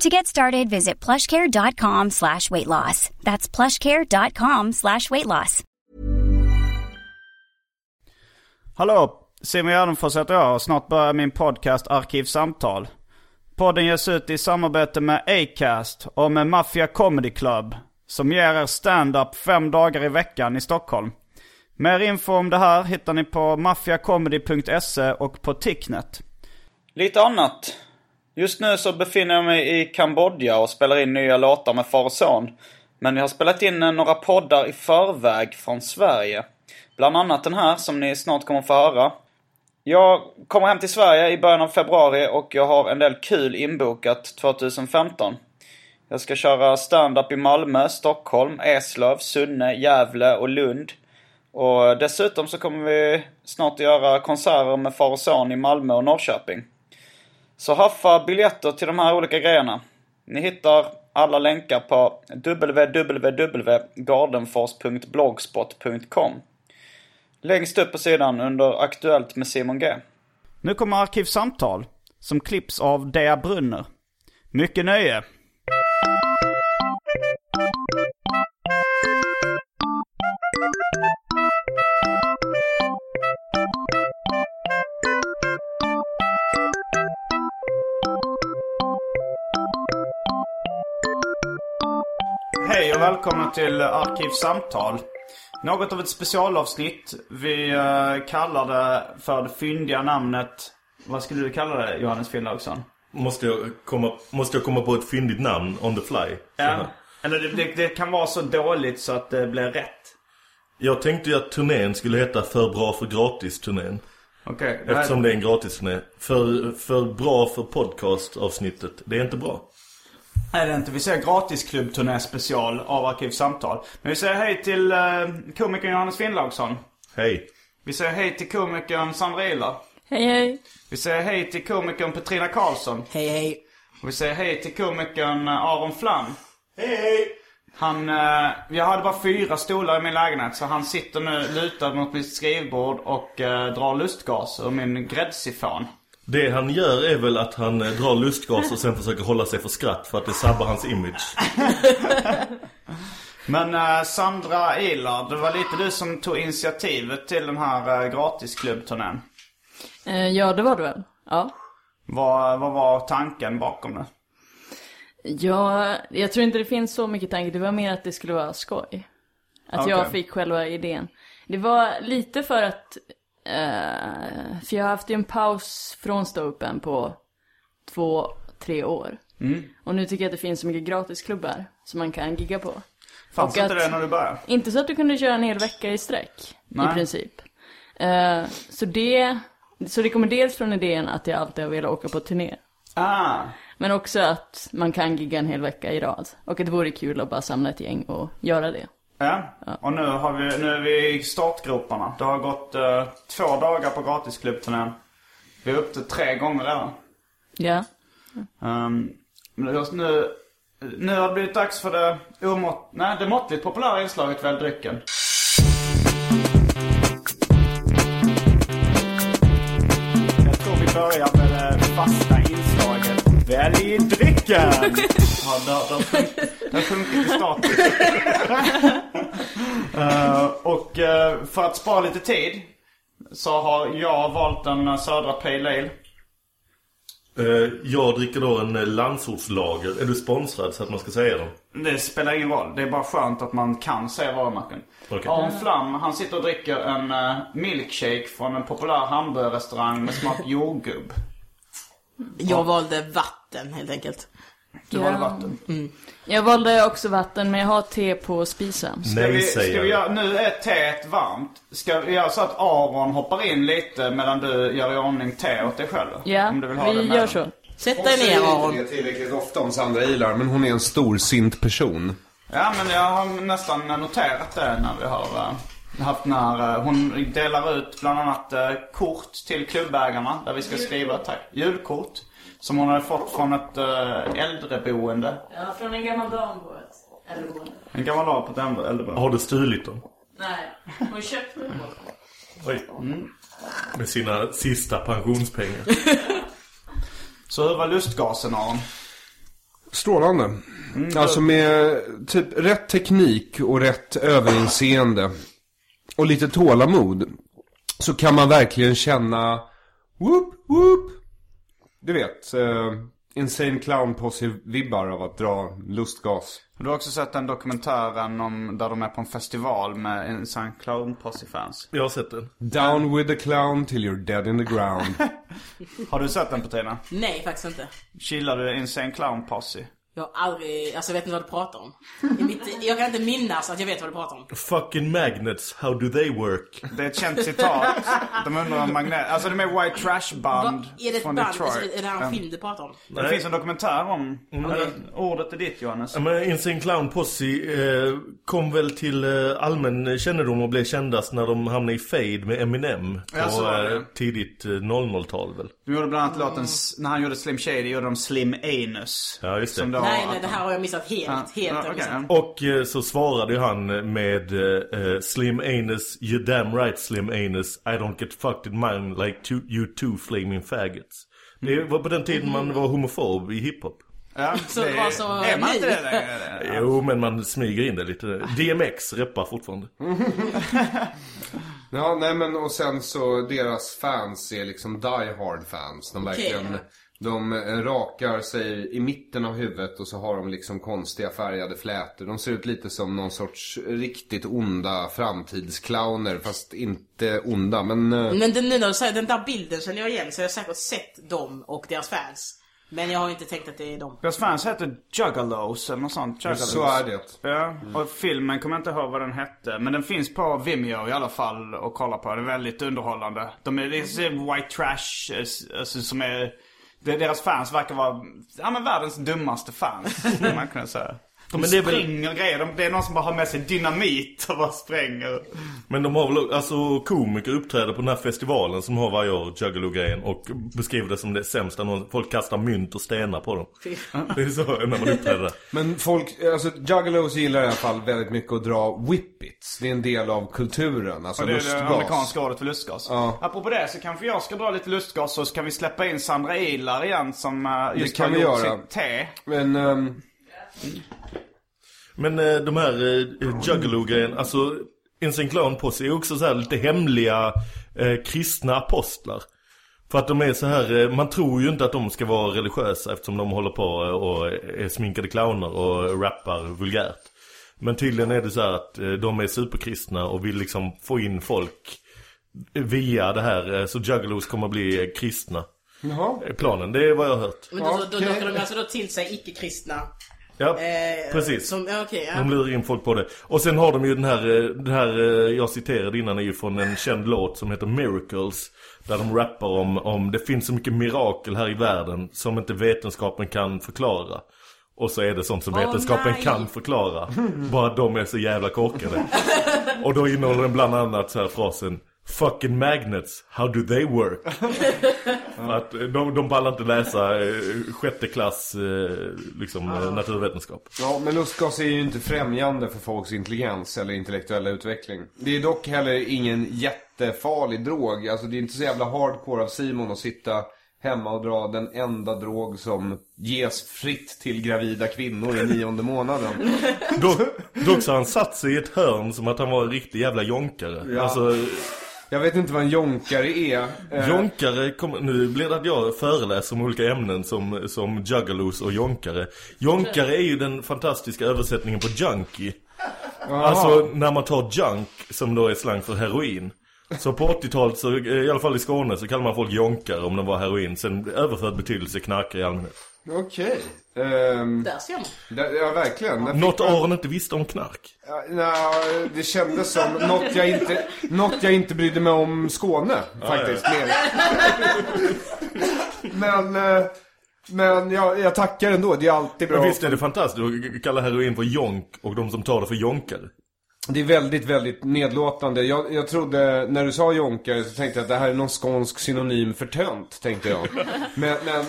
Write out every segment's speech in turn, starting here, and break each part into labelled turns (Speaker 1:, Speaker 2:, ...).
Speaker 1: To get started, visit plushcare.com slash weight loss. That's plushcare.com slash weight loss.
Speaker 2: Hallå, Simon Gärdenfors heter jag och snart börjar min podcast Arkivsamtal. Podden ges ut i samarbete med Acast och med Mafia Comedy Club som ger er stand-up fem dagar i veckan i Stockholm. Mer info om det här hittar ni på maffiacomedy.se och på Ticknet. Lite annat. Just nu så befinner jag mig i Kambodja och spelar in nya låtar med far och son. Men jag har spelat in eh, några poddar i förväg från Sverige. Bland annat den här som ni snart kommer få höra. Jag kommer hem till Sverige i början av februari och jag har en del kul inbokat 2015. Jag ska köra stand-up i Malmö, Stockholm, Eslöv, Sunne, Gävle och Lund. Och dessutom så kommer vi snart att göra konserter med far och son i Malmö och Norrköping. Så haffa biljetter till de här olika grejerna. Ni hittar alla länkar på www.gardenfors.blogspot.com Längst upp på sidan under Aktuellt med Simon G. Nu kommer Arkivsamtal, som klipps av Dea Brunner. Mycket nöje! Och välkomna till Arkivsamtal. Något av ett specialavsnitt. Vi uh, kallar det för det fyndiga namnet. Vad skulle du kalla det Johannes Finnlaugsson?
Speaker 3: Måste jag, komma, måste jag komma på ett fyndigt namn on the fly?
Speaker 2: Ja. Eller det, det, det, kan vara så dåligt så att det blir rätt.
Speaker 3: Jag tänkte ju att turnén skulle heta För bra för gratis-turnén. Okay, Eftersom det är en gratis-turné. För, för bra för podcast-avsnittet. Det är inte bra.
Speaker 2: Nej det är inte. Vi säger gratisklubbturné special av Arkivsamtal. Men vi säger hej till uh, komikern Johannes Finnlaugsson.
Speaker 3: Hej.
Speaker 2: Vi säger hej till komikern Sandra Ilar.
Speaker 4: Hej hej.
Speaker 2: Vi säger hej till komikern Petrina Karlsson.
Speaker 5: Hej hej.
Speaker 2: Och vi säger hej till komikern Aron Flam.
Speaker 3: Hej hej.
Speaker 2: Han, uh, jag hade bara fyra stolar i min lägenhet så han sitter nu lutad mot mitt skrivbord och uh, drar lustgas ur min gräddsifon.
Speaker 3: Det han gör är väl att han drar lustgas och sen försöker hålla sig för skratt för att det sabbar hans image.
Speaker 2: Men uh, Sandra Ilar, det var lite du som tog initiativet till den här uh, gratisklubbturnén.
Speaker 4: Uh, ja, det var det väl. Ja.
Speaker 2: Vad, vad var tanken bakom det?
Speaker 4: Ja, jag tror inte det finns så mycket tanke. Det var mer att det skulle vara skoj. Att okay. jag fick själva idén. Det var lite för att Uh, för jag har haft en paus från ståuppen på två, tre år.
Speaker 2: Mm.
Speaker 4: Och nu tycker jag att det finns så mycket gratisklubbar som man kan gigga på.
Speaker 2: Fanns inte det när du började?
Speaker 4: Inte så att du kunde köra en hel vecka i sträck. Nej. I princip. Uh, så det, så det kommer dels från idén att jag alltid har velat åka på turné.
Speaker 2: Ah.
Speaker 4: Men också att man kan gigga en hel vecka i rad. Och att det vore kul att bara samla ett gäng och göra det.
Speaker 2: Ja. och nu, har vi, nu är vi i startgroparna. Det har gått uh, två dagar på gratisklubbturnén. Vi är uppe till tre gånger redan.
Speaker 4: Ja.
Speaker 2: Um, nu, nu har det blivit dags för det omått, nej, det måttligt populära inslaget Välj drycken. Jag tror vi börjar med det fasta inslaget Välj drycken! Ja, det, det, har sjunkit i status. uh, och uh, för att spara lite tid så har jag valt en Södra Pale Ale.
Speaker 3: Eh, jag dricker då en eh, landsortslager. Är du sponsrad så att man ska säga dem?
Speaker 2: Det spelar ingen roll. Det är bara skönt att man kan säga varumärken.
Speaker 3: Okej.
Speaker 2: Aron Flam, han sitter och dricker en eh, milkshake från en populär hamburgerrestaurang med smak jordgubb.
Speaker 5: Jag valde vatten helt enkelt.
Speaker 2: Du
Speaker 4: Ja.
Speaker 2: valde vatten.
Speaker 4: Jag valde också vatten, men jag har te på spisen.
Speaker 2: Ska
Speaker 3: Nej
Speaker 2: vi, ska
Speaker 3: säger
Speaker 2: vi göra, nu är teet varmt. Ska vi göra så att Aron hoppar in lite medan du gör i ordning te åt dig själv?
Speaker 4: Ja,
Speaker 2: Om du vill ha det
Speaker 4: vi
Speaker 2: med
Speaker 4: gör så.
Speaker 5: Sätt dig ner Aron.
Speaker 6: det tillräckligt ofta om Sandra Ilar, men hon är en storsint person.
Speaker 2: Ja, men jag har nästan noterat det när vi har eh, haft när eh, hon delar ut bland annat eh, kort till klubbägarna där vi ska skriva tack. Julkort. Som hon hade fått från ett eh, äldreboende.
Speaker 4: Ja, från en gammal dam på ett äldreboende.
Speaker 2: En gammal dam på ett äldre- äldreboende.
Speaker 3: Har du stulit dem?
Speaker 4: Nej, hon köpte den.
Speaker 3: Oj. Med sina sista pensionspengar.
Speaker 2: Så hur var lustgasen Aron?
Speaker 6: Strålande. Alltså med typ rätt teknik och rätt överinseende och lite tålamod så kan man verkligen känna whoop whoop. Du vet, eh, Insane Clown Posse-vibbar av att dra lustgas.
Speaker 2: Du har också sett den dokumentären om där de är på en festival med Insane Clown Posse-fans.
Speaker 3: Jag har sett den.
Speaker 6: Down with the clown till you're dead in the ground.
Speaker 2: Har du sett den Petrina?
Speaker 5: Nej, faktiskt inte.
Speaker 2: Gillar du Insane Clown Posse?
Speaker 5: Jag har aldrig, alltså jag vet inte vad du pratar om. I mitt, jag kan inte minnas att jag vet vad du pratar om.
Speaker 3: Fucking magnets, how do they work?
Speaker 2: Det är ett känt citat. De undrar om magnet... Alltså de är white trash band
Speaker 5: Vad, är det ett
Speaker 2: från
Speaker 5: band?
Speaker 2: Detroit.
Speaker 5: Alltså, är det här en film du pratar om?
Speaker 2: Det finns en dokumentär om...
Speaker 5: Mm.
Speaker 2: Eller, ordet är ditt Johannes.
Speaker 3: Men Insane Clown Posse eh, kom väl till eh, allmän kännedom och blev kändast när de hamnade i fade med Eminem på
Speaker 2: Ja, så var det.
Speaker 3: eh, tidigt eh, 00-tal väl.
Speaker 2: De gjorde bland annat låten... S- När han gjorde Slim Shady gjorde de Slim Anus.
Speaker 3: Ja, just det.
Speaker 5: Nej, nej, det här har jag missat helt.
Speaker 2: Ja,
Speaker 5: Helt missat.
Speaker 2: ja.
Speaker 3: Och eh, så svarade han med eh, Slim Anus, you damn right Slim Anus, I don't get fucked in mine like two, you two flaming faggots. Det var på den tiden man var homofob i hiphop.
Speaker 2: Ja,
Speaker 5: Så det var så
Speaker 2: Är man inte det längre?
Speaker 3: Jo, men man smyger in det lite. DMX reppar fortfarande.
Speaker 6: Ja, nej men och sen så deras fans är liksom die hard fans. De verkligen,
Speaker 5: Okej.
Speaker 6: De eh, rakar sig i mitten av huvudet och så har de liksom konstiga färgade flätor. De ser ut lite som någon sorts riktigt onda framtidsclowner, fast inte onda. Men eh,
Speaker 5: Men den, nu när du säger den där bilden känner jag igen så jag har säkert sett dem och deras fans. Men jag har inte tänkt att det är dem.
Speaker 2: Deras fans heter Juggalos eller något sånt. Juggalos.
Speaker 6: så är det.
Speaker 2: Ja, och filmen kommer jag inte ihåg vad den hette. Men den finns på Vimeo i alla fall att kolla på. Den är väldigt underhållande. De är, det är white trash, eh, alltså, som är... Deras fans verkar vara, ja men världens dummaste fans. skulle man kunna säga. De
Speaker 3: Men det är väl-
Speaker 2: spränger grejer. De, det är någon som bara har med sig dynamit och bara spränger.
Speaker 3: Men de har väl, alltså komiker uppträder på den här festivalen som har varje år, Juggalo-grejen, och beskriver det som det sämsta någon, folk kastar mynt och stenar på dem. Det är så när man uppträder.
Speaker 6: Men folk, alltså Juggalos gillar i alla fall väldigt mycket att dra whippets. Det är en del av kulturen, alltså
Speaker 2: Och det är det
Speaker 6: lustgas.
Speaker 2: amerikanska ordet för lustgas.
Speaker 6: Ja.
Speaker 2: Apropå det så kanske jag ska dra lite lustgas så kan vi släppa in Sandra Ilar igen som uh, just
Speaker 6: kan
Speaker 2: har
Speaker 6: vi
Speaker 2: gjort
Speaker 6: göra.
Speaker 2: sitt te.
Speaker 6: Men, ehm,
Speaker 3: Men eh, de här eh, Juggalo-grejen, alltså Insane Clown Posse är också så här lite hemliga eh, kristna apostlar. För att de är så här, eh, man tror ju inte att de ska vara religiösa eftersom de håller på och är sminkade clowner och rappar vulgärt. Men tydligen är det så här att eh, de är superkristna och vill liksom få in folk via det här. eh, Så Juggalos kommer att bli eh, kristna.
Speaker 6: jaha.
Speaker 3: Eh, Planen, det är vad jag har hört.
Speaker 5: Men då, då, då lockar de alltså då till sig icke-kristna.
Speaker 3: Ja,
Speaker 5: Eh,
Speaker 3: precis.
Speaker 5: Som, okej, ja.
Speaker 3: De lurar in folk på det. Och sen har de ju den här, eh, den här eh, jag citerade innan är ju från en känd låt som heter Miracles. Där de rappar om, om det finns så mycket mirakel här i världen som inte vetenskapen kan förklara. Och så är det sånt som
Speaker 5: Åh,
Speaker 3: vetenskapen
Speaker 5: nej.
Speaker 3: kan förklara. Bara de är så jävla korkade. Och då innehåller den bland annat så här frasen Fucking magnets, how do they work? Att eh, de, de pallar inte läsa eh, sjätte klass eh, liksom, eh, naturvetenskap.
Speaker 6: Ja, men lustgas är ju inte främjande för folks intelligens eller intellektuella utveckling. Det är dock heller ingen jättefarlig drog. Alltså det är inte så jävla hardcore av Simon att sitta hemma och dra den enda drog som ges fritt till gravida kvinnor i nionde månaden.
Speaker 3: Dock, dock så han satt sig i ett hörn som att han var en riktig jävla jonkare.
Speaker 6: Ja.
Speaker 3: Alltså,
Speaker 6: Jag vet inte vad en jonkare är. Eh,
Speaker 3: Jonkare, kom, nu blir det att jag föreläser om olika ämnen som, som juggalos och jonkare. Jonkare är ju den fantastiska översättningen på junkie. Alltså när man tar junk, som då är slang för heroin. Så på 80-talet, så, i alla fall i Skåne, så kallar man folk jonkare om de var heroin. Sen överförd betydelse knarkare i allmänhet.
Speaker 6: Okej. Ehm,
Speaker 5: Där ser man.
Speaker 6: där- ja, verkligen. Där
Speaker 3: Något
Speaker 6: man-
Speaker 3: Aron inte visste om knark.
Speaker 6: Ja, nej, det kändes som något jag inte, något jag inte brydde mig om Skåne, faktiskt. Mer. men, eh, men ja, jag tackar ändå. Det är alltid bra.
Speaker 3: Men visst är det fantastiskt att kalla heroin för jonk och de som tar det för jonkare.
Speaker 6: Det är väldigt, väldigt nedlåtande. Jag, jag trodde, när du sa jonkare så tänkte jag att det här är någon skånsk synonym för tönt, tänkte jag. Men, men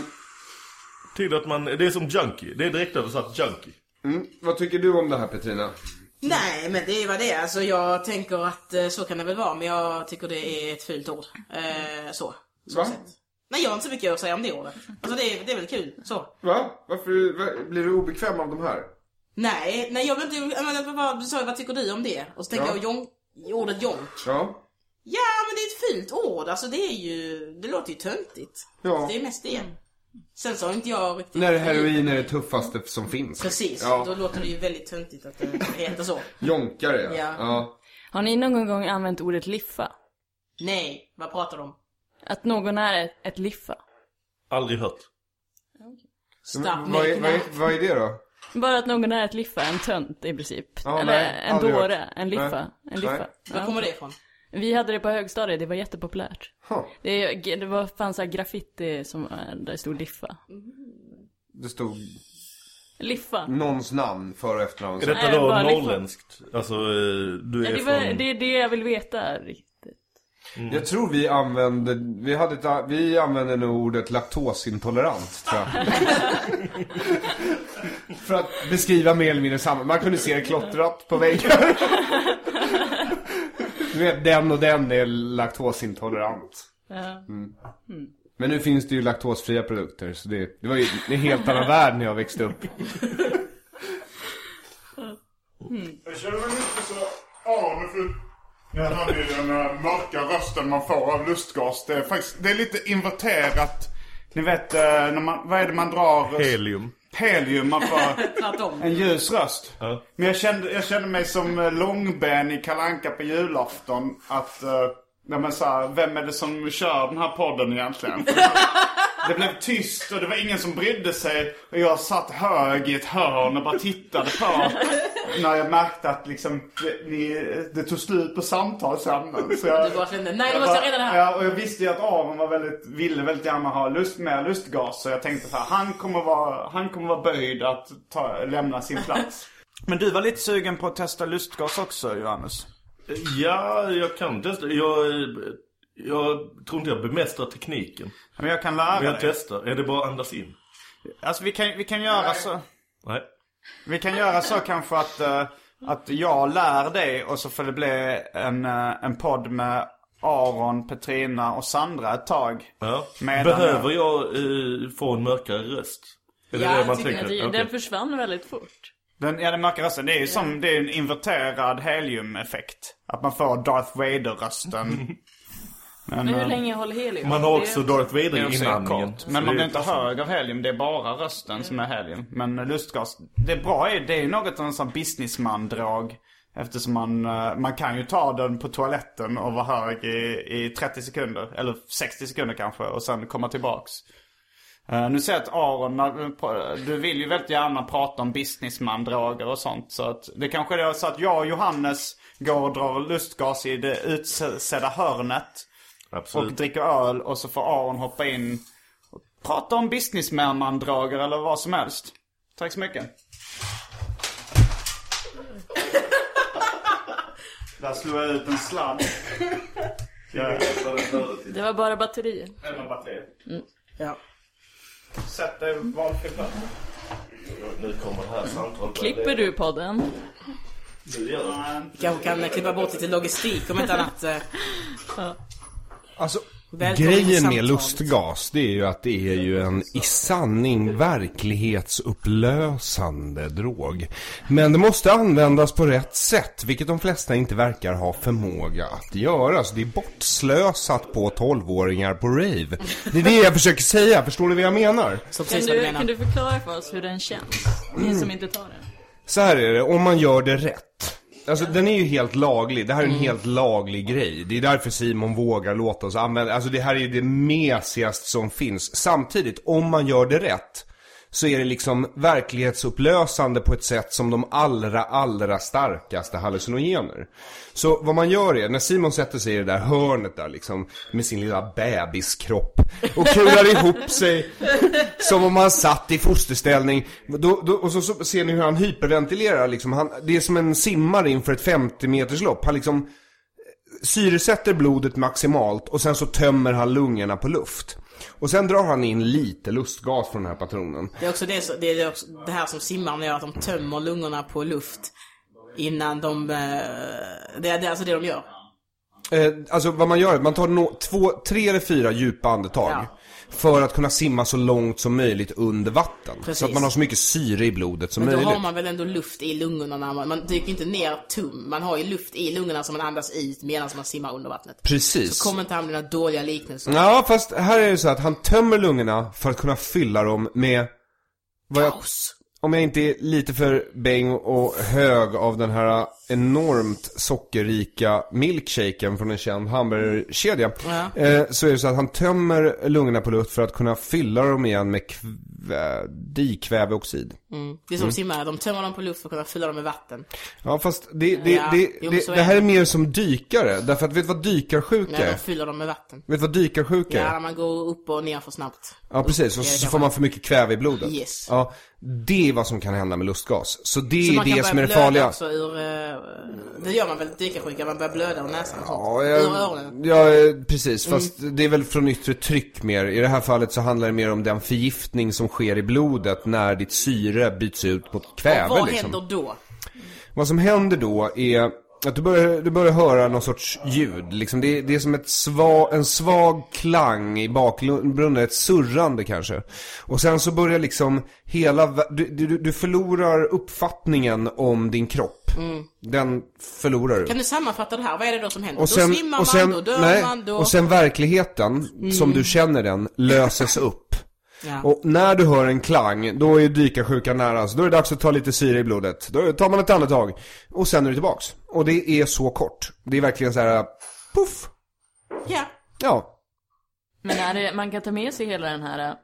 Speaker 3: Till att man, det är som junkie. Det är direkt översatt junkie.
Speaker 6: mm, vad tycker du om det här Petrina?
Speaker 5: Nej, men det är vad det är. Alltså jag tänker att eh, så kan det väl vara, men jag tycker det är ett fult ord. Eh, så. så
Speaker 6: Va?
Speaker 5: Nej, jag har inte så mycket att säga om det ordet. Alltså det är, det är väl kul, så.
Speaker 6: Va? Varför va, blir du obekväm av de här?
Speaker 5: Nej, nej jag vill inte, jag menar, vad, du sa vad tycker du om det? Och så tänker
Speaker 6: Ja.
Speaker 5: jag jonk, ordet jonk.
Speaker 6: Ja.
Speaker 5: Ja, men det är ett fult ord. Alltså det är ju, det låter ju töntigt.
Speaker 6: Ja.
Speaker 5: Det är mest det. Sen så har inte jag riktigt...
Speaker 6: När heroin är det tuffaste som finns.
Speaker 5: Precis,
Speaker 6: Ja.
Speaker 5: då låter det ju väldigt töntigt att det heter så.
Speaker 6: Jonkare, ja.
Speaker 5: Ja.
Speaker 6: ja.
Speaker 4: Har ni någon gång använt ordet liffa?
Speaker 5: Nej, vad pratar du om?
Speaker 4: Att någon är ett, ett liffa?
Speaker 3: Aldrig hört.
Speaker 5: Stop
Speaker 6: vad, är, vad, är, vad är det då?
Speaker 4: Bara att någon är ett liffa, en tönt i princip.
Speaker 6: Ja,
Speaker 4: Eller
Speaker 6: nej,
Speaker 4: en dåre, en liffa.
Speaker 6: Nej.
Speaker 4: En liffa.
Speaker 5: Var kommer det ifrån?
Speaker 4: Vi hade det på högstadiet, det var jättepopulärt.
Speaker 6: Huh.
Speaker 4: Det, det var, fanns så här graffiti som, eh, där det stod liffa.
Speaker 6: Det stod
Speaker 4: Liffa.
Speaker 6: någons namn före och efternamn.
Speaker 3: Är
Speaker 4: Nej,
Speaker 3: detta då
Speaker 4: bara liksom-
Speaker 3: norrländskt? Alltså, eh, du är
Speaker 4: Ja, det, var,
Speaker 3: från...
Speaker 4: det är det jag vill veta riktigt.
Speaker 6: Jag tror vi använde, vi hade ett, vi använde nog ordet laktosintolerant tror jag. För att beskriva mer eller mindre samma. Man kunde se det klottrat på väggar. Du vet, den och den är laktosintolerant.
Speaker 4: Ja.
Speaker 6: Men nu finns det ju laktosfria produkter, så det, det var ju en helt annan värld när jag växte upp.
Speaker 7: Jag känner mig lite så... Nu för... Jag hade ju den äh, mörka rösten man får av lustgas. Det är faktiskt, det är lite inverterat. Ni vet, äh, när man, vad är det man drar?
Speaker 3: Helium.
Speaker 7: Helium, man får en ljus röst.
Speaker 3: Ja.
Speaker 7: Men jag kände, jag kände mig som äh, Långben i Kalanka på julafton. Att, äh, nej men så här, vem är det som kör den här podden egentligen? Det blev tyst och det var ingen som brydde sig. Och jag satt hög i ett hörn och bara tittade på. När jag märkte att liksom, det, ni, det tog slut på samtalsämnen. Så jag,
Speaker 5: Du bara kände, nej nu måste jag reda det här.
Speaker 7: Ja, och jag visste ju att Aron var väldigt, ville väldigt gärna ha lust, mer lustgas. Så jag tänkte så här, han kommer vara, han kommer vara böjd att ta, lämna sin plats.
Speaker 2: Men du var lite sugen på att testa lustgas också, Johannes?
Speaker 3: Ja, jag kan testa. Jag, jag tror inte jag bemästrar tekniken.
Speaker 2: Men jag kan lära
Speaker 3: Men jag
Speaker 2: dig.
Speaker 3: testar. Är det bara att andas in?
Speaker 2: Alltså vi kan, vi kan göra så.
Speaker 3: Nej.
Speaker 2: Vi kan göra så kanske att, eh, att jag lär dig och så får det bli en, eh, en podd med Aron, Petrina och Sandra ett tag.
Speaker 3: Ja.
Speaker 2: Medan
Speaker 3: Behöver jag eh, få en mörkare röst? Är det
Speaker 5: Ja,
Speaker 3: det
Speaker 5: jag
Speaker 3: man
Speaker 5: tycker
Speaker 3: tänker?
Speaker 4: Det,
Speaker 3: Okej.
Speaker 4: Den försvann väldigt fort.
Speaker 2: Den, ja, den mörka rösten, det är ju som, det är en inverterad heliumeffekt. Att man får Darth Vader-rösten. Men,
Speaker 4: Men hur
Speaker 2: eh,
Speaker 4: länge håller helium?
Speaker 3: Man har också Darth Vader i inandningen.
Speaker 2: Men man blir
Speaker 3: är
Speaker 2: inte hög av helium, det är bara rösten som är helium. Men lustgas, det bra är, det är ju något av en sån businessman-drag. Eftersom man, eh, man kan ju ta den på toaletten och vara hög i, i 30 sekunder. Eller 60 sekunder kanske och sen komma tillbaks. Eh, nu ser jag att Aron, du vill ju väldigt gärna prata om businessman-droger och sånt. Så att det kanske är så att jag och Johannes går och drar lustgas i det utsedda hörnet. Och
Speaker 3: Absolut.
Speaker 2: dricker öl och så får Aron hoppa in och prata om businessman-droger eller vad som helst. Tack så mycket. Där slog jag ut en sladd. Jag
Speaker 4: Det var bara batterier.
Speaker 2: lämnar batteriet.
Speaker 5: Ja.
Speaker 2: Sätt dig valfri plats.
Speaker 3: Nu kommer det här samtalet.
Speaker 4: Klipper du podden?
Speaker 3: Du gör det.
Speaker 5: Vi kanske kan klippa bort lite logistik om inte annat. eh.
Speaker 6: Alltså,
Speaker 5: Välkommen
Speaker 6: Grejen med lustgas, det är ju att det är ju en i sanning verklighetsupplösande drog. Men det måste användas på rätt sätt, vilket de flesta inte verkar ha förmåga att göra. Så det är bortslösat på 12-åringar på rave. Det är det jag försöker säga, förstår du vad jag menar?
Speaker 4: Kan
Speaker 5: du
Speaker 4: kan du förklara för oss hur den känns? Ni som inte tar den.
Speaker 6: Så här är det, om man gör det rätt. Alltså den är ju helt laglig, det här är en helt laglig grej. Det är därför Simon vågar låta oss använda, alltså det här är det mesigaste som finns. Samtidigt, om man gör det rätt, så är det liksom verklighetsupplösande på ett sätt som de allra, allra starkaste hallucinogener. Så vad man gör är, när Simon sätter sig i det där hörnet där liksom, med sin lilla bebiskropp och kurar ihop sig som om han satt i fosterställning. Då, då, och så, så ser ni hur han hyperventilerar liksom. Han, det är som en simmare inför ett 50 meters lopp. Han liksom eh, syresätter blodet maximalt och sen så tömmer han lungorna på luft. Och sen drar han in lite lustgas från den här patronen.
Speaker 5: Det är också det, det, är också det här som simmarna gör, att de tömmer lungorna på luft innan de... eh, Det är, det är alltså det de gör.
Speaker 6: Eh, alltså vad man gör, man tar no, två, tre eller fyra djupa andetag.
Speaker 5: Ja.
Speaker 6: För att kunna simma så långt som möjligt under vatten. Så
Speaker 5: Precis.
Speaker 6: att man har så mycket syre i blodet som
Speaker 5: Men då
Speaker 6: möjligt.
Speaker 5: har man väl ändå luft i lungorna när man, man dyker inte ner tum. Man har ju luft i lungorna som man andas ut medan man simmar under vattnet.
Speaker 6: Precis.
Speaker 5: Så kommer inte han med några dåliga liknelser.
Speaker 6: Ja, fast här är det så att han tömmer lungorna för att kunna fylla dem med vad jag,
Speaker 5: Kaos.
Speaker 6: Om jag inte är lite för bäng och hög av den här enormt sockerrika milkshaken från en känd hamburgerkedja.
Speaker 5: Ja.
Speaker 6: Eh, så är det så att han tömmer lungorna på luft för att kunna fylla dem igen med kvä, dikväveoxid.
Speaker 5: Mm. Det är som simmare, de tömmer dem på luft för att kunna fylla dem med vatten.
Speaker 6: Ja fast det, det,
Speaker 5: Ja,
Speaker 6: det,
Speaker 5: jo, så
Speaker 6: det, det här är mer som dykare. Därför att vet du vad dykarsjuka är?
Speaker 5: de fyller dem med vatten.
Speaker 6: Vet du vad dykarsjuka
Speaker 5: Ja,
Speaker 6: är?
Speaker 5: när man går upp och ner för snabbt.
Speaker 6: Ja precis, och så
Speaker 5: kan
Speaker 6: får
Speaker 5: man-
Speaker 6: man för mycket kväve i blodet.
Speaker 5: Yes.
Speaker 6: Ja, det är vad som kan hända med lustgas. Så det
Speaker 5: Så
Speaker 6: är
Speaker 5: man kan
Speaker 6: det som är det farliga.
Speaker 5: också ur, eh, det gör man väl dykarsjuka, man börjar blöda ur näsan och sånt.
Speaker 6: Ja,
Speaker 5: ur
Speaker 6: jag,
Speaker 5: öronen.
Speaker 6: ja, precis.
Speaker 5: Mm.
Speaker 6: Fast det är väl från yttre tryck mer. I det här fallet så handlar det mer om den förgiftning som sker i blodet när ditt syre byts ut mot kväve
Speaker 5: och vad
Speaker 6: liksom.
Speaker 5: händer då?
Speaker 6: Vad som händer då är att du börjar, du börjar höra någon sorts ljud. Liksom det, är- det är som ett sva, en svag klang i bakgrunden, ett surrande kanske. Och sen så börjar liksom hela, du, du, du förlorar uppfattningen om din kropp. Den förlorar du.
Speaker 5: Mm. Kan du sammanfatta det här? Vad är det då som händer?
Speaker 6: Och sen,
Speaker 5: då svimmar
Speaker 6: och sen,
Speaker 5: man, då dör
Speaker 6: nej,
Speaker 5: man, då...
Speaker 6: och sen verkligheten, som du känner den, löses upp.
Speaker 5: Ja.
Speaker 6: Och när du hör en klang, då är dykarsjukan nära. Så då är det dags att ta lite syre i blodet. Då tar man ett andetag. Och sen är du tillbaks. Och det är så kort. Det är verkligen så här, puff.
Speaker 5: ja.
Speaker 6: Ja.
Speaker 4: Men är det, man kan ta med sig hela den här äh,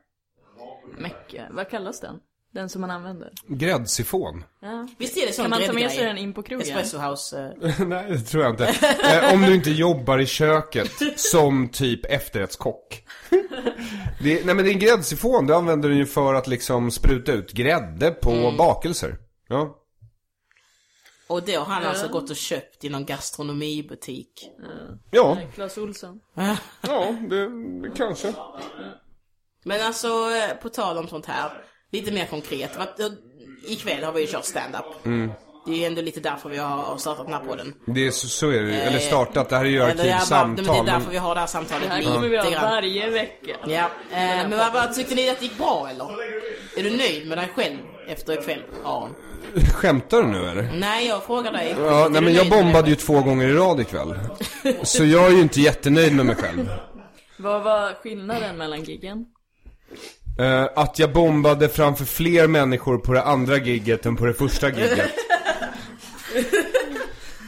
Speaker 4: Mecke, vad kallas den? Den som man använder.
Speaker 6: Gräddsifon.
Speaker 4: Ja.
Speaker 5: Visst är det så
Speaker 4: Kan man ta med sig den in på krogen?
Speaker 5: Espresso House. eh,
Speaker 6: Nej, det tror jag inte. Eh, om du inte jobbar i köket som typ efterrättskock. Det, nej men det är en gräddsifon. Du använder den ju för att liksom spruta ut grädde på bakelser. Ja.
Speaker 5: Och det har han alltså gått och köpt i någon gastronomibutik.
Speaker 6: Ja,
Speaker 4: Clas Ohlson.
Speaker 6: ja det, det kanske.
Speaker 5: Men alltså, eh, på tal om sånt här. Lite mer konkret. Eh, Ikväll har vi ju kört stand-up.
Speaker 6: Mm.
Speaker 5: Det är ju ändå lite därför vi har startat den här podden.
Speaker 6: Det är så, så är det. Eller startat, det här är ju arkivsamtal.
Speaker 5: Det är
Speaker 6: men-
Speaker 5: därför vi har det här samtalet
Speaker 4: Det här kommer vi ha
Speaker 5: grann.
Speaker 4: varje vecka.
Speaker 5: Ja, eh, men vad, vad tyckte ni att det gick bra eller? Är du nöjd med dig själv efter ikväll, Aron?
Speaker 6: Skämtar du nu eller?
Speaker 5: Nej, jag frågar dig.
Speaker 6: Ja, nej men jag bombade ju två gånger i rad ikväll. Så jag är ju inte jättenöjd med mig själv.
Speaker 4: Vad var skillnaden mellan giggen?
Speaker 6: Eh, att jag bombade framför fler människor på det andra gigget än på det första gigget.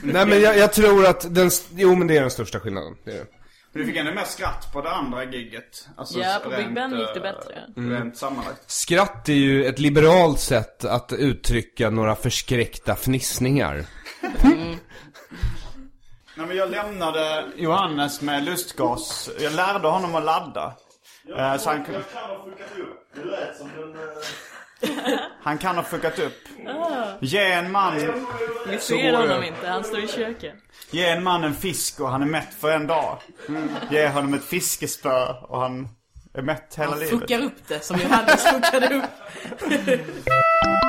Speaker 6: Nej men jag, jag tror att den, jo men det är den största skillnaden. Det är det.
Speaker 7: Men du fick ändå mer skratt på det andra gigget. Alltså,
Speaker 4: Ja, på Big Ben gick det
Speaker 7: eh,
Speaker 4: bättre.
Speaker 7: Rent sammanlagt.
Speaker 6: Skratt är ju ett liberalt sätt att uttrycka några förskräckta fnissningar.
Speaker 7: Nej, men jag lämnade Johannes med lustgas. Jag lärde honom att ladda. Eh, så han, kunde- han kan ha fuckat upp. Ge en man,
Speaker 4: Vi
Speaker 7: Så
Speaker 4: ser
Speaker 7: går
Speaker 4: honom
Speaker 7: det.
Speaker 4: inte, han står i köket.
Speaker 7: ge en man en fisk och han är mätt för en dag. Ge honom ett fiskespö och han är mätt hela
Speaker 5: Han
Speaker 7: livet.
Speaker 5: fuckar upp det som Johannes fuckade upp.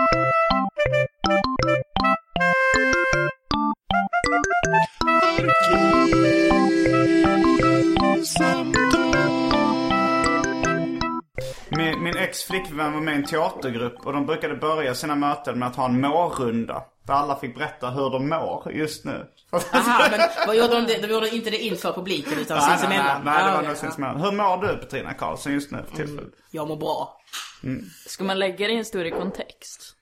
Speaker 2: ex flickvän var med i en teatergrupp och de brukade börja sina möten med att ha en mårrunda. Där alla fick berätta hur de mår just nu.
Speaker 5: Aha, men vad gjorde de? Det? De gjorde inte det inför publiken utan
Speaker 2: Nej, nej, nej,
Speaker 5: sinsemellan?
Speaker 2: nej, det
Speaker 5: Ah,
Speaker 2: var
Speaker 5: okej.
Speaker 2: nog sinsemellan. Hur mår du Petrina Karlsson just nu för tillfället?
Speaker 5: Jag mår bra.
Speaker 4: Ska man lägga det i en större kontext?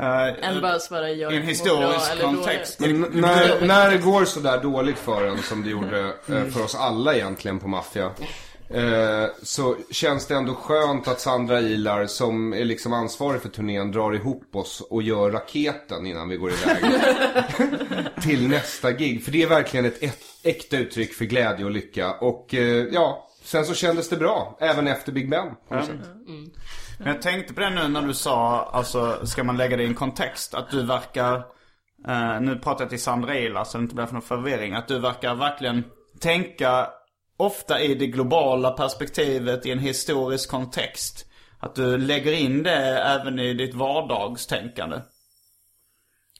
Speaker 2: Eh,
Speaker 4: Än bara svara jag
Speaker 2: I en historisk kontext.
Speaker 6: Men n- när, när det går så där dåligt för en som det gjorde eh, för oss alla egentligen på Maffia. Eh, så känns det ändå skönt att Sandra Ilar som är liksom ansvarig för turnén drar ihop oss och gör raketen innan vi går iväg. till nästa gig. För det är verkligen ett äkta uttryck för glädje och lycka. Och eh, ja, sen så kändes det bra. Även efter Big Ben. på något sätt.
Speaker 2: Men jag tänkte på det nu när du sa, alltså ska man lägga det i en kontext? Att du verkar, eh, nu pratar jag till Sandra Ilar så det inte blir för någon förvirring. Att du verkar verkligen tänka ofta i det globala perspektivet i en historisk kontext. Att du lägger in det även i ditt vardagstänkande.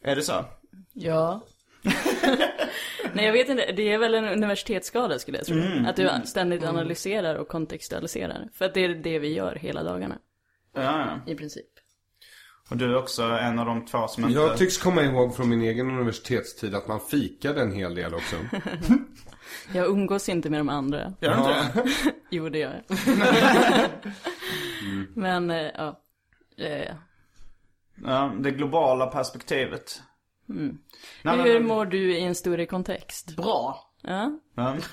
Speaker 2: Är det så?
Speaker 4: Ja. Nej jag vet inte, det är väl en universitetsskada skulle jag tro. att du ständigt analyserar och kontextualiserar. För att det är det vi gör hela dagarna.
Speaker 2: Ja, ja.
Speaker 4: I princip.
Speaker 2: Och du är också en av de två som inte...
Speaker 6: Jag tycks komma ihåg från min egen universitetstid att man fikade en hel del också.
Speaker 4: Jag umgås inte med de andra.
Speaker 2: Gör du inte det?
Speaker 4: Jo det gör jag. Men, eh, ja. Eh,
Speaker 2: Ja, det globala perspektivet. Nej, men-
Speaker 4: hur mår du i en större kontext?
Speaker 5: Bra.
Speaker 4: Ja,
Speaker 2: Ja.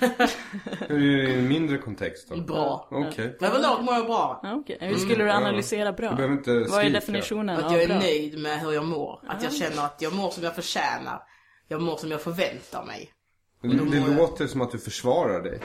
Speaker 6: Hur är det i en mindre kontext då?
Speaker 5: Bra.
Speaker 6: Okej.
Speaker 5: Men överlag mår jag bra.
Speaker 4: ja okej. Hur skulle du analysera bra?
Speaker 6: Du behöver inte
Speaker 4: Vad är definitionen
Speaker 5: Att jag är
Speaker 4: bra?
Speaker 5: nöjd med hur jag mår. Att jag känner att jag mår som jag förtjänar. Jag mår som jag förväntar mig.
Speaker 6: Det, det låter som att du försvarar dig.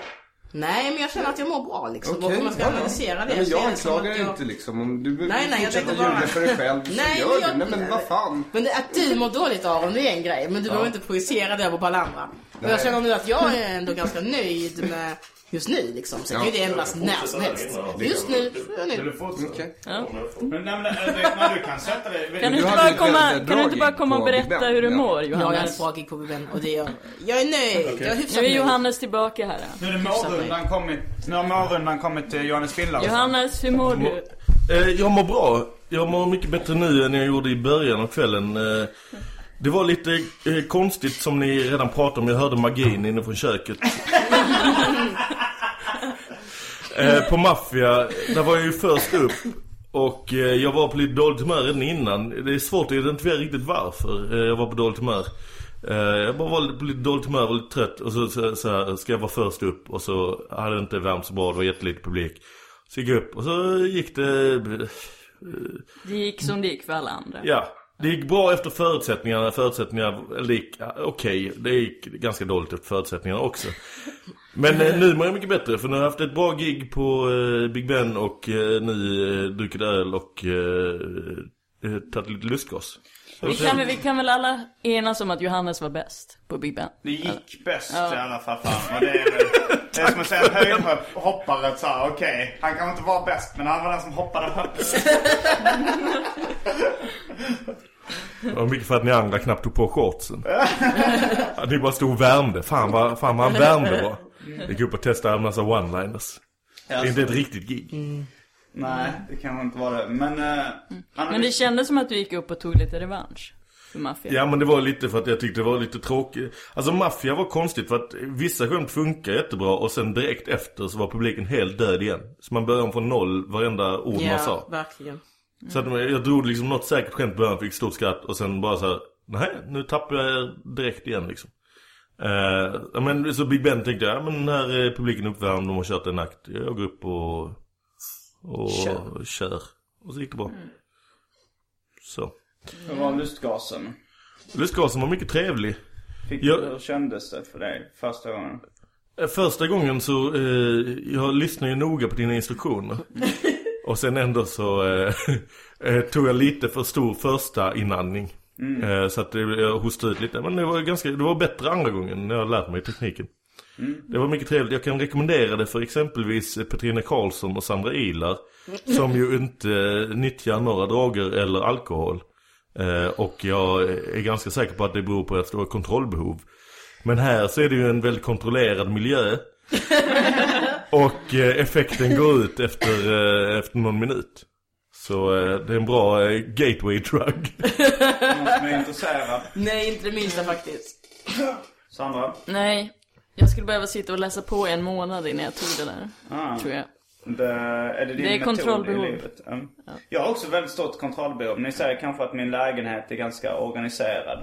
Speaker 5: Nej, men jag känner att jag mår bra liksom. Och om man ska
Speaker 6: ja, ja.
Speaker 5: analysera det
Speaker 6: men jag anklagar
Speaker 5: jag...
Speaker 6: inte liksom. Om du
Speaker 5: Nej, nej,
Speaker 6: fortsätta
Speaker 5: tänkte bara-
Speaker 6: ljuga för dig själv så
Speaker 5: Nej,
Speaker 6: gör
Speaker 5: men
Speaker 6: det.
Speaker 5: jag-
Speaker 6: Nej men vad fan.
Speaker 5: Men det, att du mår dåligt Aron, det är en grej. Men du behöver inte projicera det på alla andra. Och jag känner nu att jag är ändå ganska nöjd med just nu liksom. Sen kan ju det ändras när som helst. Just nu är jag nöjd.
Speaker 6: Okej.
Speaker 2: Men, nej, men, det- du kan sätta dig...
Speaker 4: Kan du, inte bara komma, kan du inte bara komma och berätta hur du
Speaker 6: ja.
Speaker 4: mår
Speaker 5: Ja, jag hade ett
Speaker 4: Johannes?
Speaker 5: bra gig på Viven och det är jag. Jag är nöjd. Jag är hyfsat
Speaker 4: Nu är
Speaker 5: nöjd.
Speaker 4: Johannes tillbaka här.
Speaker 2: Nu är det mårrundan kommit, nu har mårrundan kommit till Johannes Finnlaug.
Speaker 4: Johannes, hur mår du?
Speaker 3: Eh, jag mår bra. Jag mår mycket bättre nu än jag gjorde i början av kvällen. Eh, det var lite eh, konstigt som ni redan pratade om. Jag hörde magin inne från köket. eh, på Maffia, där var jag ju först upp. Och eh, jag var på lite dåligt humör redan innan. Det är svårt att identifiera riktigt varför eh, jag var på dåligt humör. Eh, jag bara var på lite dåligt humör, var lite trött. Och så, så, så här, ska jag vara först upp. Och så hade det inte värmt så bra, det var jättelite publik. Så gick jag upp och så gick det...
Speaker 4: Det gick som det gick för alla andra.
Speaker 3: Ja, det gick bra efter förutsättningarna. Förutsättningarna, eller okej. Det gick ganska dåligt efter förutsättningarna också. Men eh, nu mår jag mycket bättre för nu har jag haft ett bra gig på eh, Big Ben och eh, nu eh, druckit öl och eh, eh, tagit lite lustgas.
Speaker 4: Vi
Speaker 3: det-
Speaker 4: kan, väl- vi kan väl alla enas om att Johannes var bäst på Big Ben?
Speaker 2: Det gick bäst i alla fall fram. Och det är väl, det är som att säga en höjdhoppare så här, okej, han kan inte vara bäst men han var den som hoppade högst.
Speaker 3: Det var mycket för att ni andra knappt tog på shortsen. ni bara stod och värmde. Fan vad, fan vad han värmde var. Gick upp och testade en massa one-liners. Det är inte ett riktigt gig.
Speaker 2: Nej, det kanske inte var det. Men... Uh,
Speaker 4: Men det kändes som att du gick upp och tog lite revansch. För Mafia.
Speaker 3: Ja men det var lite för att jag tyckte det var lite tråkigt Alltså Mafia var konstigt för att vissa skämt funkar jättebra och sen direkt efter så var publiken helt död igen Så man började om från noll varenda ord man
Speaker 5: Ja,
Speaker 3: sa
Speaker 5: verkligen.
Speaker 3: Så att jag drog liksom något säkert skämt början, fick stort skratt och sen bara så här, nej nu tappar jag er direkt igen liksom Ja, men så Big Ben tänkte jag, ja men här är publiken uppvärmd, de har kört en akt Jag går upp och, och
Speaker 5: Kör.
Speaker 3: kör. Och så gick det bra Så
Speaker 2: Hur var lustgasen?
Speaker 3: Lustgasen var mycket trevlig
Speaker 2: Fick
Speaker 3: Ja.
Speaker 2: du, hur kändes det för dig första gången?
Speaker 3: Eh, Första gången så, eh, jag lyssnar ju noga på dina instruktioner. Och sen ändå så eh, eh, tog jag lite för stor första inandning. Eh, så att det, jag hostade ut lite. Men det var ganska, det var bättre andra gången när jag lärt mig tekniken. Det var mycket trevligt. Jag kan rekommendera det för exempelvis Petrina Karlsson och Sandra Ilar. Som ju inte eh, nyttjar några droger eller alkohol. Eh, och jag är ganska säker på att det beror på ett stort kontrollbehov. Men här så är det ju en väldigt kontrollerad miljö. Och eh, effekten går ut efter, eh, efter någon minut. Så eh, det är en bra eh, gateway drug.
Speaker 2: Någon som är intresserad?
Speaker 5: Nej, inte det minsta faktiskt.
Speaker 2: Sandra?
Speaker 4: Nej, jag skulle behöva sitta och läsa på en månad innan jag tog det där.
Speaker 2: Ah.
Speaker 4: Tror jag.
Speaker 2: Det, är det din
Speaker 4: Det är kontrollbehov.
Speaker 2: i livet? Mm. Jag har också väldigt stort kontrollbehov. Ni säger kanske att min lägenhet är ganska organiserad.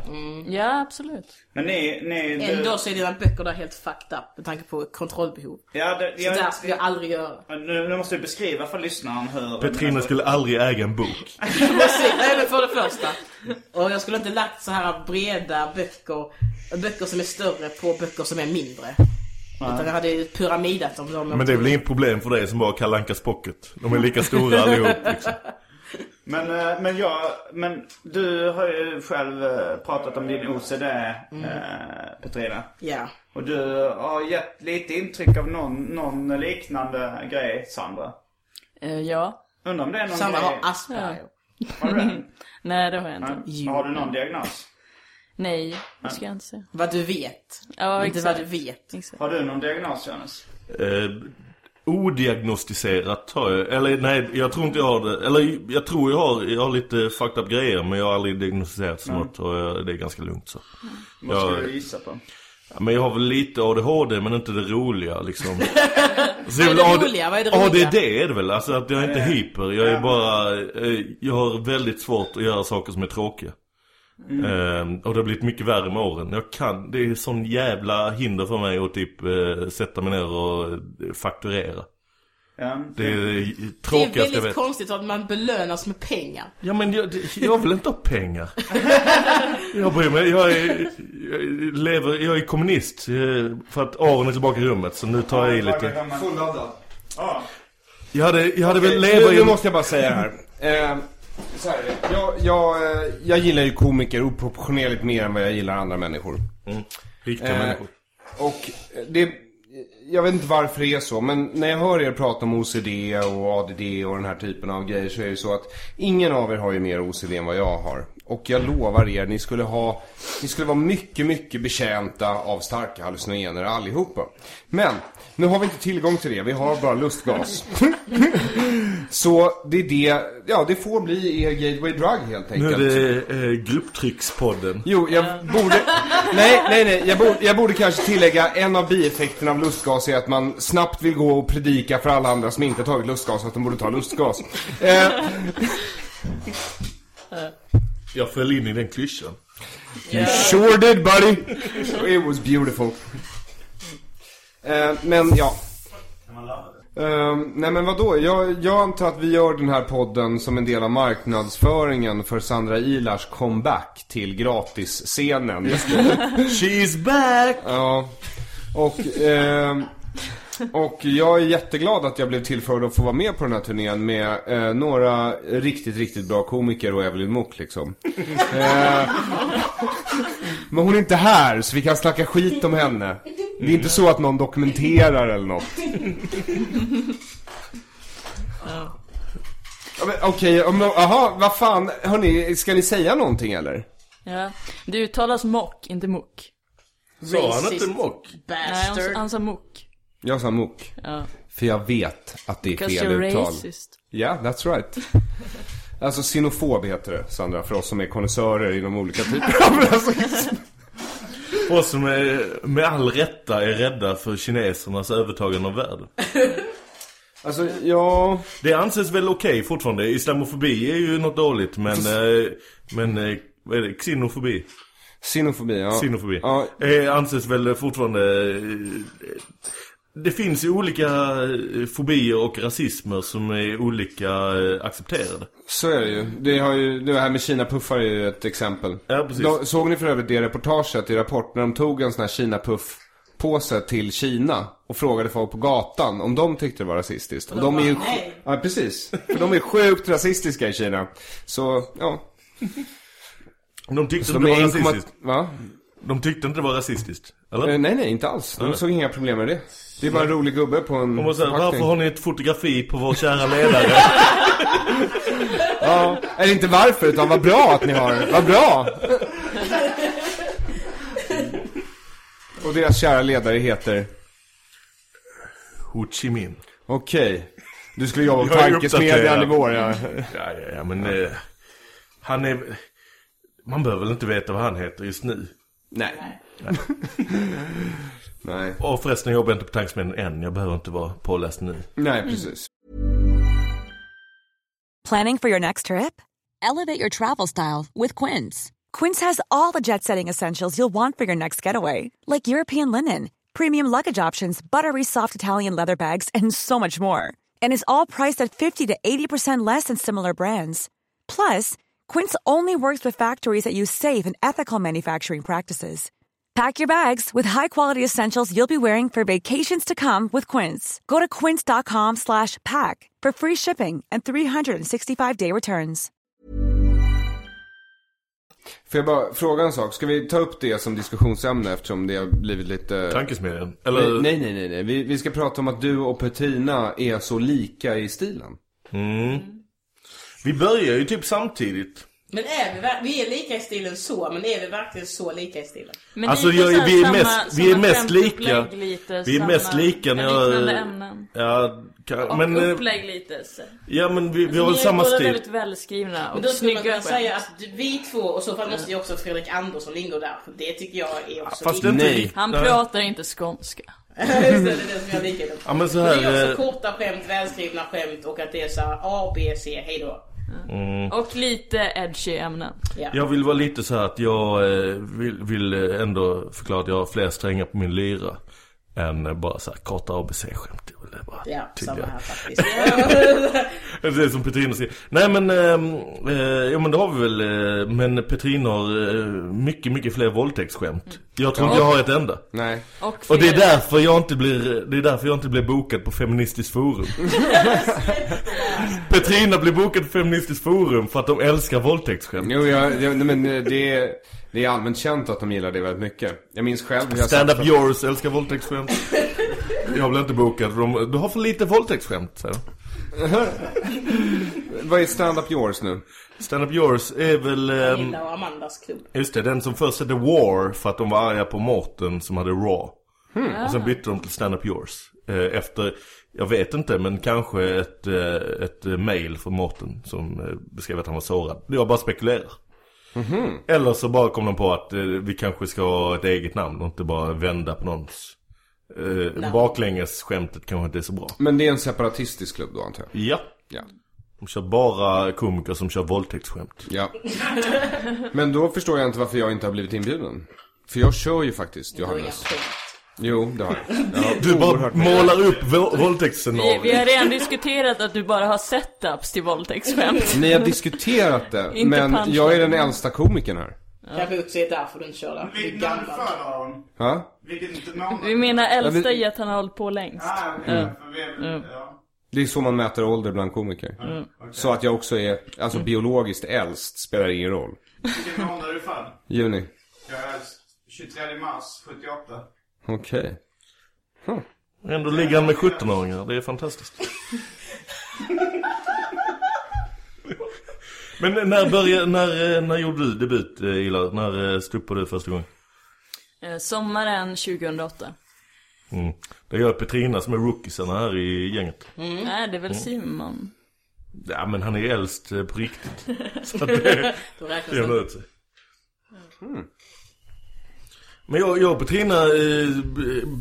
Speaker 4: Ja, absolut.
Speaker 2: Men ni, ni... du-
Speaker 5: Ändå så är dina böcker där helt fucked up med tanke på kontrollbehov.
Speaker 2: Ja, det,
Speaker 5: Så
Speaker 2: jag,
Speaker 5: där skulle jag aldrig göra.
Speaker 2: nu, nu måste du beskriva för lyssnaren hur...
Speaker 3: Petrina skulle aldrig äga en bok.
Speaker 5: Precis, nej men för det första. Och jag skulle inte lagt så här breda böcker, böcker som är större på böcker som är mindre. Utan jag hade pyramidat dem. dem
Speaker 3: Men det är väl inget problem för dig som bara Kalle Ankas pocket. De är lika stora allihop liksom.
Speaker 2: Men, eh, men jag, men du har ju själv eh, pratat om din OCD, eh, Petrina.
Speaker 5: Ja.
Speaker 2: Och du har gett lite intryck av någon, någon liknande grej, Sandra.
Speaker 4: Eh, ja.
Speaker 2: Undrar om det är någon
Speaker 5: Sandra
Speaker 2: grej...
Speaker 5: har Asperger.
Speaker 2: Har du det?
Speaker 4: Nej, det har jag inte.
Speaker 2: Ja. Har du någon diagnos?
Speaker 4: Nej, det ska jag inte säga.
Speaker 5: Vad du vet.
Speaker 4: Ja,
Speaker 5: inte
Speaker 4: exakt.
Speaker 5: vad du vet.
Speaker 4: Exakt.
Speaker 2: Har du någon diagnos, Jonas?
Speaker 3: Eh, odiagnostiserat har jag, eller nej jag tror inte jag har det, eller jag tror jag har, jag har lite fucked up grejer men jag har aldrig diagnostiserat som något och jag, det är ganska lugnt så.
Speaker 2: Vad
Speaker 3: Ja.
Speaker 2: skulle du gissa på?
Speaker 3: Ja, men jag har väl lite ADHD men inte det roliga liksom. Så
Speaker 5: Vad är det
Speaker 3: AD
Speaker 5: roliga? Vad är det roliga?
Speaker 3: ADD är det väl, alltså att jag är inte hyper, jag är bara, eh, jag har väldigt svårt att göra saker som är tråkiga. Eh, och det har blivit mycket värre med åren. Jag kan, det är sån jävla hinder för mig att typ eh, sätta mig ner och eh, fakturera.
Speaker 2: Ja.
Speaker 3: Det är det
Speaker 5: Det är väldigt konstigt att man belönas med pengar.
Speaker 3: Ja men jag, jag vill inte ha pengar. jag bryr mig, jag är, jag lever, jag är kommunist. eh, För att Aron är tillbaka i rummet så nu tar jag i lite.
Speaker 6: Fulladdad.
Speaker 3: Jag hade, jag hade väl
Speaker 6: Nu,
Speaker 3: leva i
Speaker 6: nu
Speaker 3: en...
Speaker 6: måste jag bara säga här. Så här jag, jag, eh, jag gillar ju komiker oproportionerligt mer än vad jag gillar andra människor.
Speaker 3: Mm, riktiga
Speaker 6: Eh,
Speaker 3: människor.
Speaker 6: Och det, jag vet inte varför det är så, men när jag hör er prata om OCD och ADD och den här typen av grejer så är det så att ingen av er har ju mer OCD än vad jag har. Och jag lovar er, ni skulle ha, ni skulle vara mycket, mycket betjänta av starka hallucinogener allihopa. Men, nu har vi inte tillgång till det, vi har bara lustgas. så det är det, ja det får bli er gateway drug helt
Speaker 3: Nu
Speaker 6: enkelt.
Speaker 3: är det eh, grupptryckspodden.
Speaker 6: Jo, jag borde... Nej, nej, nej. Jag borde, jag borde kanske tillägga en av bieffekterna av lustgas är att man snabbt vill gå och predika för alla andra som inte tagit lustgas att de borde ta lustgas. Eh,
Speaker 3: Jag föll in i den klyschan.
Speaker 6: you sure did buddy! It was beautiful. Eh, men ja. Eh, nej men vadå? Jag, jag antar att vi gör den här podden som en del av marknadsföringen för Sandra Ilars comeback till gratisscenen.
Speaker 3: She's back!
Speaker 6: Ja, och, eh, och jag är jätteglad att jag blev tillförd att få vara med på den här turnén med eh, några riktigt, riktigt bra komiker och Evelyn Mook liksom. Eh, men hon är inte här så vi kan snacka skit om henne. Det är inte så att någon dokumenterar eller något. Okej, jaha, vad fan, hörni, ska ni säga någonting eller?
Speaker 4: Ja. Det uttalas mock, inte muck.
Speaker 3: Sa han inte mock?
Speaker 4: Nej, han,
Speaker 5: Bastard.
Speaker 4: han sa muck.
Speaker 6: Jag sa Mook.
Speaker 4: Ja.
Speaker 6: För jag vet att det är
Speaker 4: Because
Speaker 6: fel
Speaker 4: you're
Speaker 6: uttal.
Speaker 4: racist.
Speaker 6: Ja, that's right. Alltså xenofob heter det, Sandra, för oss som är konnässörer inom olika typer av rasism.
Speaker 3: Oss som är, med all rätta är rädda för kinesernas övertagande av världen.
Speaker 6: Alltså, ja...
Speaker 3: Det anses väl okej fortfarande. Islamofobi är ju något dåligt men, eh, men eh, vad är det? Xenofobi?
Speaker 6: Xenofobi, ja.
Speaker 3: Xenofobi.
Speaker 6: Ja,
Speaker 3: Eh, anses väl fortfarande... Det finns ju olika eh, fobier och rasismer som är olika eh, accepterade.
Speaker 6: så är det ju. Det, har ju, det här med Kina-puffar är ju ett exempel.
Speaker 3: Ja, precis.
Speaker 6: Då, såg ni för övrigt det reportaget i Rapport när de tog en sån här Kina-puff påse till Kina och frågade folk på gatan om de tyckte det var rasistiskt. Och de är ju... Ja, precis. För de är sjukt rasistiska i Kina. Så, ja.
Speaker 3: De tyckte
Speaker 6: Så
Speaker 3: inte
Speaker 6: de
Speaker 3: det var
Speaker 6: 1,...
Speaker 3: rasistiskt.
Speaker 6: Va?
Speaker 3: De tyckte inte det var rasistiskt. Eller?
Speaker 6: Eh, nej, nej, inte alls. De såg inga problem med det. Det är bara en rolig gubbe på en
Speaker 3: så här, varför har ni ett fotografi på vår kära ledare?
Speaker 6: Ja, eller inte varför, utan vad bra att ni har. Vad bra! Och deras kära ledare heter...
Speaker 3: Ho Chi Minh.
Speaker 6: Okej. Du skulle jobba på tankesmedjan i
Speaker 3: uppdaterad.
Speaker 6: vår, ja.
Speaker 3: Ja, ja, ja men eh, han är... Man behöver väl inte veta vad han heter just nu.
Speaker 6: Nej. Nej.
Speaker 3: Och förresten jag jobbar inte på tankesmedjan än. Jag behöver inte vara påläst nu.
Speaker 6: Nej, precis.
Speaker 8: Planning for your next trip? Elevate your travel style with Quince. Quince has all the jet setting essentials you'll want for your next getaway, like European linen, premium luggage options, buttery soft Italian leather bags, and so much more. And is all priced at 50 to 80% less than similar brands. Plus, Quince only works with factories that use safe and ethical manufacturing practices. Pack your bags with high-quality essentials you'll be wearing for vacations to come with Quince. Go to quince.com slash pack for free shipping and 365-day returns.
Speaker 6: Får jag bara fråga en sak? Ska vi ta upp det som diskussionsämne eftersom det har blivit lite...
Speaker 3: Tankesmedjan? Eller?
Speaker 6: Nej, nej, nej, nej. Vi, vi ska prata om att du och Petrina är så lika i stilen.
Speaker 3: Mm. Vi börjar ju typ samtidigt.
Speaker 5: Men är vi, vi är lika i stilen så, men är vi verkligen så lika i stilen?
Speaker 4: Men
Speaker 3: Alltså jag,
Speaker 4: här
Speaker 3: vi är
Speaker 4: samma-
Speaker 3: mest, vi är mest lika.
Speaker 4: Lite,
Speaker 3: Vi är mest lika när jag...
Speaker 4: Ämnen.
Speaker 3: Ja, kan,
Speaker 4: Och
Speaker 3: men... eh,
Speaker 4: upplägg lite. Så.
Speaker 3: Ja men vi, vi har väl
Speaker 4: är
Speaker 3: samma stil.
Speaker 4: väldigt välskrivna
Speaker 5: Men
Speaker 4: och
Speaker 5: då skulle man kunna säga att vi två, och så fall måste ju också Fredrik Andersson ingå där. För det tycker jag är också
Speaker 3: Fast är inte
Speaker 6: Nej.
Speaker 4: Han
Speaker 3: Nej.
Speaker 4: pratar inte skånska.
Speaker 5: Just det, det är det som jag likar.
Speaker 3: Ja men så
Speaker 5: Men det är
Speaker 3: här...
Speaker 5: också
Speaker 3: eh,
Speaker 5: korta skämt, välskrivna skämt och att det är så här A, B, C, hejdå.
Speaker 4: Och lite edgy ämnen.
Speaker 5: Ja.
Speaker 3: Jag vill vara lite så här att jag eh, vill, vill eh, ändå förklara att jag har fler strängar på min lyra. Än bara så här korta ABC-skämt. Vill bara
Speaker 5: Ja, samma här faktiskt.
Speaker 3: Det är som Petrina säger. Nej men, eh, eh, ja men det har vi väl. Eh, men Petrina har eh, mycket, mycket fler våldtäktsskämt. Jag tror inte jag har ett enda.
Speaker 6: Nej.
Speaker 4: Och,
Speaker 3: Och det är därför jag inte blir, det är därför jag inte blir bokad på Feministiskt forum. Petrina blir bokad på Feministiskt forum för att de älskar våldtäktsskämt.
Speaker 6: Jo, jag, jag, nej, men det är, det är allmänt känt att de gillar det väldigt mycket. Jag minns själv hur jag
Speaker 3: Stand up
Speaker 6: för-
Speaker 3: yours älskar våldtäktsskämt. Jag blir inte bokad för de, du har för lite våldtäktsskämt säger.
Speaker 6: Vad är stand-up yours nu?
Speaker 3: Stand up yours är väl, ehm,
Speaker 5: Linda och Amandas klubb.
Speaker 3: just det, den som först hette War för att de var arga på Mårten som hade Raw. Och sen bytte de till Stand up yours. Eh, efter, jag vet inte men kanske ett, eh, ett eh, mail från Mårten som eh, beskrev att han var sårad. Jag bara spekulerar. Eller så bara kom de på att eh, vi kanske ska ha ett eget namn och inte bara vända på någons eh, baklänges skämtet kanske inte är så bra.
Speaker 6: Men det är en separatistisk klubb då antar jag?
Speaker 3: Ja,
Speaker 6: Ja.
Speaker 3: de kör bara komiker som kör våldtäktsskämt.
Speaker 6: Ja. Men då förstår jag inte varför jag inte har blivit inbjuden. För jag kör ju faktiskt,
Speaker 5: Det
Speaker 6: Johannes. Jo, det har jag. jag har
Speaker 3: Du bara målar upp vå-
Speaker 4: Vi, vi har
Speaker 3: våldtäktsscenarier.
Speaker 4: redan diskuterat att du bara har setups till våldtäktsskämt.
Speaker 6: Ni har diskuterat det, men jag är den äldsta komikern här.
Speaker 5: Kanske också är därför du inte kör där. Du är gammal.
Speaker 7: föredrar Vilket namn?
Speaker 4: Vi menar äldsta i att han har hållit på längst.
Speaker 7: Ah, vi är- ja.
Speaker 6: Det är så man mäter ålder bland komiker. Så att jag också är, alltså biologiskt äldst spelar ingen roll.
Speaker 7: Vilken månad är du född?
Speaker 6: Juni.
Speaker 7: Jag är 23 mars 78.
Speaker 6: Okej.
Speaker 3: Ändå ligger han med 17-åringar, det är fantastiskt. Men när började, när, eh, när gjorde du debut eh, Ilar? När eh, stod du första gången?
Speaker 4: Eh, Sommaren 2008.
Speaker 3: Mm. Det gör Petrina som är rookiesarna här i gänget.
Speaker 4: Nej, det är väl Simon.
Speaker 3: Ja men han är äldst eh, på riktigt. Så att det
Speaker 5: Då räknas
Speaker 3: jämnar
Speaker 5: det.
Speaker 3: ut sig. Men jag, jag och Petrina eh,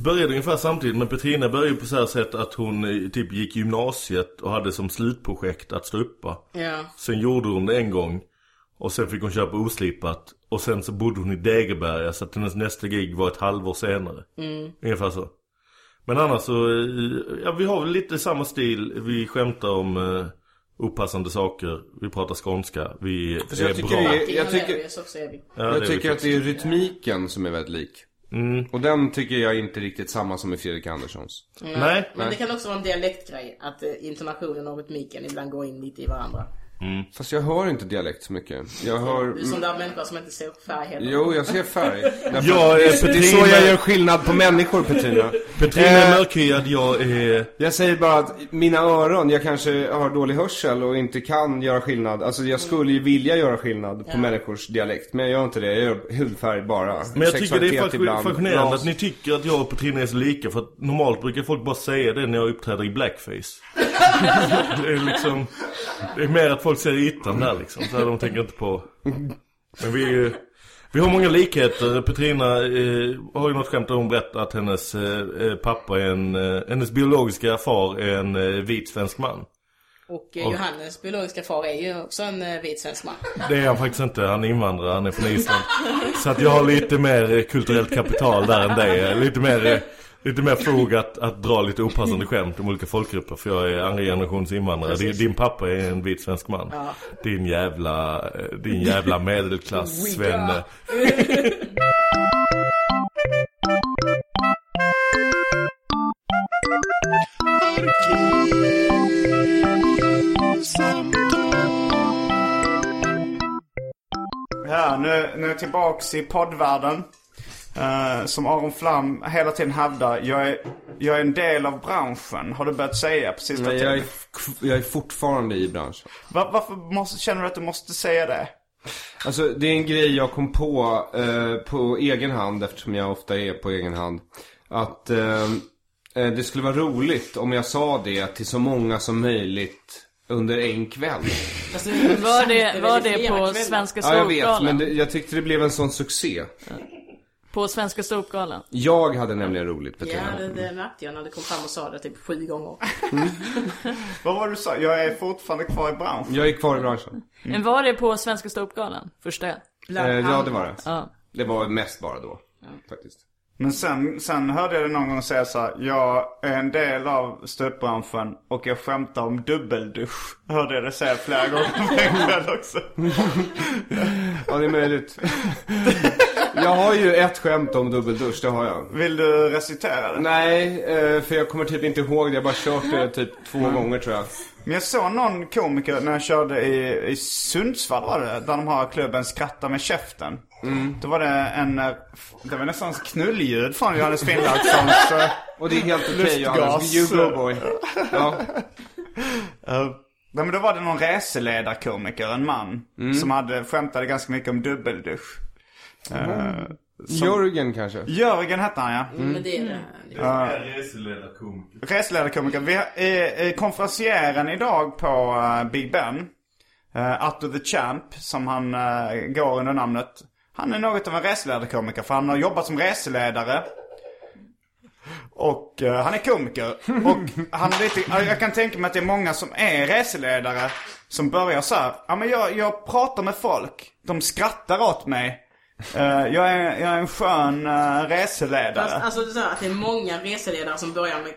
Speaker 3: började ungefär samtidigt Men Petrina började ju på så här sätt att hon typ gick gymnasiet och hade som slutprojekt att stå uppa.
Speaker 5: Ja.
Speaker 3: Sen gjorde hon det en gång. Och sen fick hon köpa oslipat. Och sen så bodde hon i Degeberga så att hennes nästa gig var ett halvår senare. Ungefär så. Men annars så, eh, ja vi har väl lite samma stil. Vi skämtar om eh, opassande saker. Vi pratar skånska. Vi
Speaker 6: jag
Speaker 3: är
Speaker 6: tycker
Speaker 3: bra.
Speaker 6: det är- jag tycker-.
Speaker 3: Ja,
Speaker 6: jag tycker att det är rytmiken som är väldigt lik.
Speaker 3: Mm.
Speaker 6: Och den tycker jag är inte riktigt samma som i Fredrik Anderssons.
Speaker 3: Nej.
Speaker 5: Men det kan också vara en dialektgrej. Att eh, intonationen och rytmiken ibland går in lite i varandra.
Speaker 6: Fast jag hör inte dialekt så mycket. Jag hör...
Speaker 5: Du är sån där människa som inte ser färg heller.
Speaker 6: Jo, jag ser färg. Därför
Speaker 3: Jag är
Speaker 6: det, är, det är så
Speaker 3: Petrina-
Speaker 6: jag gör skillnad på människor, Petrina.
Speaker 3: Petrina
Speaker 6: Eh,
Speaker 3: är mörkhyad, jag är...
Speaker 6: Jag säger bara att mina öron, jag kanske har dålig hörsel och inte kan göra skillnad. Alltså jag skulle ju vilja göra skillnad på människors dialekt. Men jag gör inte det. Jag gör hudfärg bara.
Speaker 3: Men jag tycker det är fascinerande att ni tycker att jag och Petrina är så lika För att normalt brukar folk bara säga det när jag uppträder i blackface Det är liksom Det är mer att folk ser ytan där liksom Så de tänker inte på Men vi vi har många likheter. Petrina eh, har ju något skämt där hon berättar att hennes eh, eh, pappa är en, eh, hennes biologiska far är en eh, vit svensk man.
Speaker 5: Och eh, Johannes biologiska far är ju också en vit svensk man.
Speaker 3: Det är han faktiskt inte, han är invandrare, han är från Island. Så att jag har lite mer kulturellt kapital där än dig. Lite mer, lite mer fog att, att dra lite opassande skämt om olika folkgrupper. För jag är andra generations invandrare. Din, din pappa är en vit svensk man. Din jävla, eh, din jävla medelklass svenne.
Speaker 2: Ja, nu, nu tillbaks i poddvärlden. Eh, som Aron Flam hela tiden hävdar, jag är, jag är en del av branschen. Har du börjat säga på sista
Speaker 6: Nej, jag, är,
Speaker 2: tiden?
Speaker 6: f- jag är fortfarande i branschen.
Speaker 2: Va- varför måste, känner du att du måste säga det?
Speaker 6: Alltså det är en grej jag kom på eh, på egen hand eftersom jag ofta är på egen hand. Att eh, eh, det skulle vara roligt om jag sa det till så många som möjligt under en kväll.
Speaker 5: Är
Speaker 4: Var det, var det på. Svenska
Speaker 6: Ja jag vet, men det, jag tyckte det blev en sån succé.
Speaker 4: På Svenska ståuppgalan?
Speaker 6: Jag hade nämligen roligt
Speaker 5: Ja,
Speaker 6: Petrina.
Speaker 5: det, det märkte jag när du kom fram och sa det typ sju gånger.
Speaker 2: Vad var det du sa? Jag är fortfarande kvar i branschen.
Speaker 6: Jag är kvar i branschen.
Speaker 4: Men var det på Svenska ståuppgalan? Första?
Speaker 6: Eh, ja det var det.
Speaker 4: Ja.
Speaker 6: Det var mest bara då. Faktiskt.
Speaker 2: Men sen, sen hörde jag det någon gång säga så här, jag är en del av ståuppbranschen och jag skämtar om dubbeldusch. Hörde jag det säga flera gånger på också.
Speaker 6: Ja det är möjligt. jag har ju ett skämt om dubbeldusch, det har jag.
Speaker 2: Vill du recitera det?
Speaker 6: Nej, eh, för jag kommer typ inte ihåg det. Jag har bara kört det typ två gånger tror jag.
Speaker 2: Men jag såg någon komiker när jag körde i, i Sundsvall var det, där de har klubben Skratta med käften. Då var det en, eh, det var nästan knulljud från Johannes Finnlaugssons uh,
Speaker 6: Och det är helt okej
Speaker 2: Lustgas.
Speaker 6: Johannes. You go boy. Ja.
Speaker 2: Nej men då var det någon reseledarkomiker, en man, som hade skämtade ganska mycket om dubbeldusch. Eh,
Speaker 6: Jörgen kanske?
Speaker 2: Jörgen hette han ja.
Speaker 5: Men det är det.
Speaker 3: Jag är reseledarkomiker.
Speaker 2: Reseledarkomiker. Vi har, eh, konferencieren idag på eh, Big Ben. Uh, Atto the Champ, som han eh, går under namnet. Han är något av en reseledarkomiker för han har jobbat som reseledare. Och eh, han är komiker. Och han är lite, ja, jag kan tänka mig att det är många som är reseledare som börjar så här. Ja men jag, jag pratar med folk. De skrattar åt mig. Eh, jag, är, jag är en skön uh, reseledare.
Speaker 5: Fast, alltså det är så att det är många reseledare som börjar med,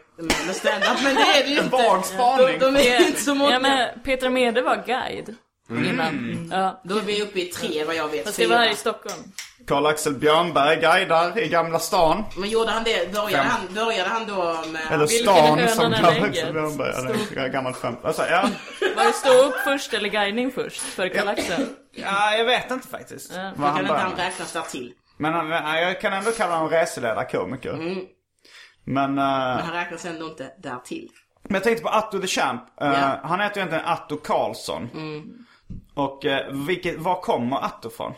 Speaker 5: med, stand-up, men det är det ju inte.
Speaker 2: Vag spaning.
Speaker 5: De, de är inte så många.
Speaker 4: Ja men Petra Mede var guide innan. Ja.
Speaker 5: Då är vi uppe i tre vad jag vet.
Speaker 4: Fast det var här i Stockholm.
Speaker 2: Karl-Axel Björnberg guidar i Gamla stan.
Speaker 5: Men gjorde han det? Började,
Speaker 2: Fem.
Speaker 5: han, började han då med...
Speaker 2: Eller stan som Karl-Axel? Björnberg. Ja, det är ett gammalt skämt. Alltså, ja.
Speaker 4: Var det stå upp först eller guidning först för Karl-Axel?
Speaker 2: ja, jag vet inte faktiskt.
Speaker 4: Ja.
Speaker 2: Vad
Speaker 5: Kan
Speaker 2: han
Speaker 5: inte
Speaker 2: börjar
Speaker 5: han räknas där till?
Speaker 2: Men han, jag kan ändå kalla honom reseledarkomiker.
Speaker 5: Mm.
Speaker 2: Men, eh,
Speaker 5: Men han räknas ändå inte där till.
Speaker 2: men jag tänkte på Atto the Champ. Eh,
Speaker 5: Ja.
Speaker 2: Han heter egentligen Atto Karlsson. Och uh, vilket, var kommer Atto från?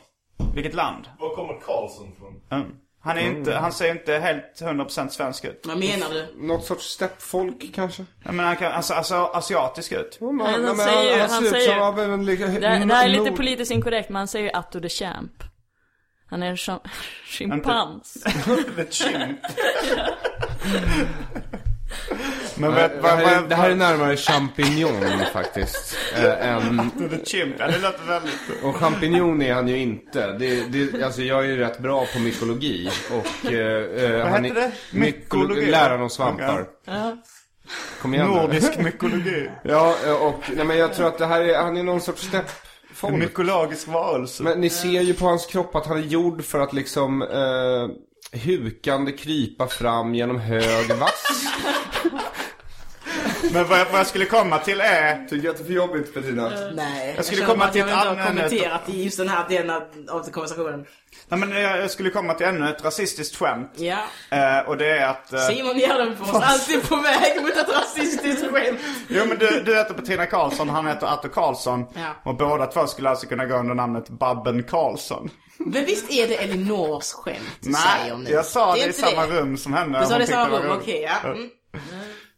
Speaker 2: Vilket land?
Speaker 3: Var kommer Karlsson från?
Speaker 2: Mm. Han, är inte, han ser inte helt 100% svensk ut.
Speaker 5: Vad menar du?
Speaker 6: Något sorts steppfolk kanske?
Speaker 2: Jag menar, han kan, alltså, alltså asiatisk ut.
Speaker 6: Ja, men-
Speaker 4: han
Speaker 6: ja, men
Speaker 4: säger ju-
Speaker 6: han
Speaker 4: han
Speaker 6: ser ut
Speaker 4: säger-
Speaker 6: som av en lika-
Speaker 4: Det, här- det här är lite politiskt inkorrekt men han säger ju Atto the Champ. Han är en chim- schimpans.
Speaker 2: Ett chimp. Men vet,
Speaker 6: Det
Speaker 2: vad,
Speaker 6: här, är,
Speaker 2: vad,
Speaker 6: det här är närmare champignon faktiskt. Äh, än,
Speaker 2: The chimp, ja det låter väldigt...
Speaker 6: och champignon är han ju inte. Det, det, alltså jag är ju rätt bra på mykologi. Och, eh, eh, han
Speaker 2: heter
Speaker 6: är,
Speaker 2: det? Mykologi?
Speaker 6: Läran om svampar. Kom igen.
Speaker 2: Nordisk mykologi.
Speaker 6: Ja, eh, och nej, men jag tror att det här är, han är någon sorts steppfolk.
Speaker 2: En mykologisk varelse.
Speaker 6: Men ni ser ju på hans kropp att han är gjord för att liksom eh, hukande krypa fram genom hög vass.
Speaker 2: Men vad jag, vad jag skulle komma till är...
Speaker 6: Tycker du att det är för jobbigt Petrina?
Speaker 5: Nej, jag,
Speaker 2: skulle
Speaker 5: känner
Speaker 2: komma
Speaker 5: att
Speaker 2: till
Speaker 5: jag
Speaker 2: ett annat-
Speaker 5: kommenterat i just den här delen av, konversationen.
Speaker 2: Nej men jag, jag skulle komma till ännu ett rasistiskt skämt.
Speaker 5: Ja.
Speaker 2: Eh, och det är att... eh,
Speaker 5: Simon Gärdenfors, alltid på väg mot ett rasistiskt skämt.
Speaker 2: Jo men du, du heter Petrina Karlsson, han heter Atto Karlsson.
Speaker 5: Ja.
Speaker 2: Och båda två skulle alltså kunna gå under namnet Babben Karlsson.
Speaker 5: Men visst är det Elinors skämt du säger
Speaker 2: Nej,
Speaker 5: nu?
Speaker 2: jag sa det,
Speaker 5: är
Speaker 2: i samma rum som henne.
Speaker 5: Du sa det i samma rum, okej ja. Mm.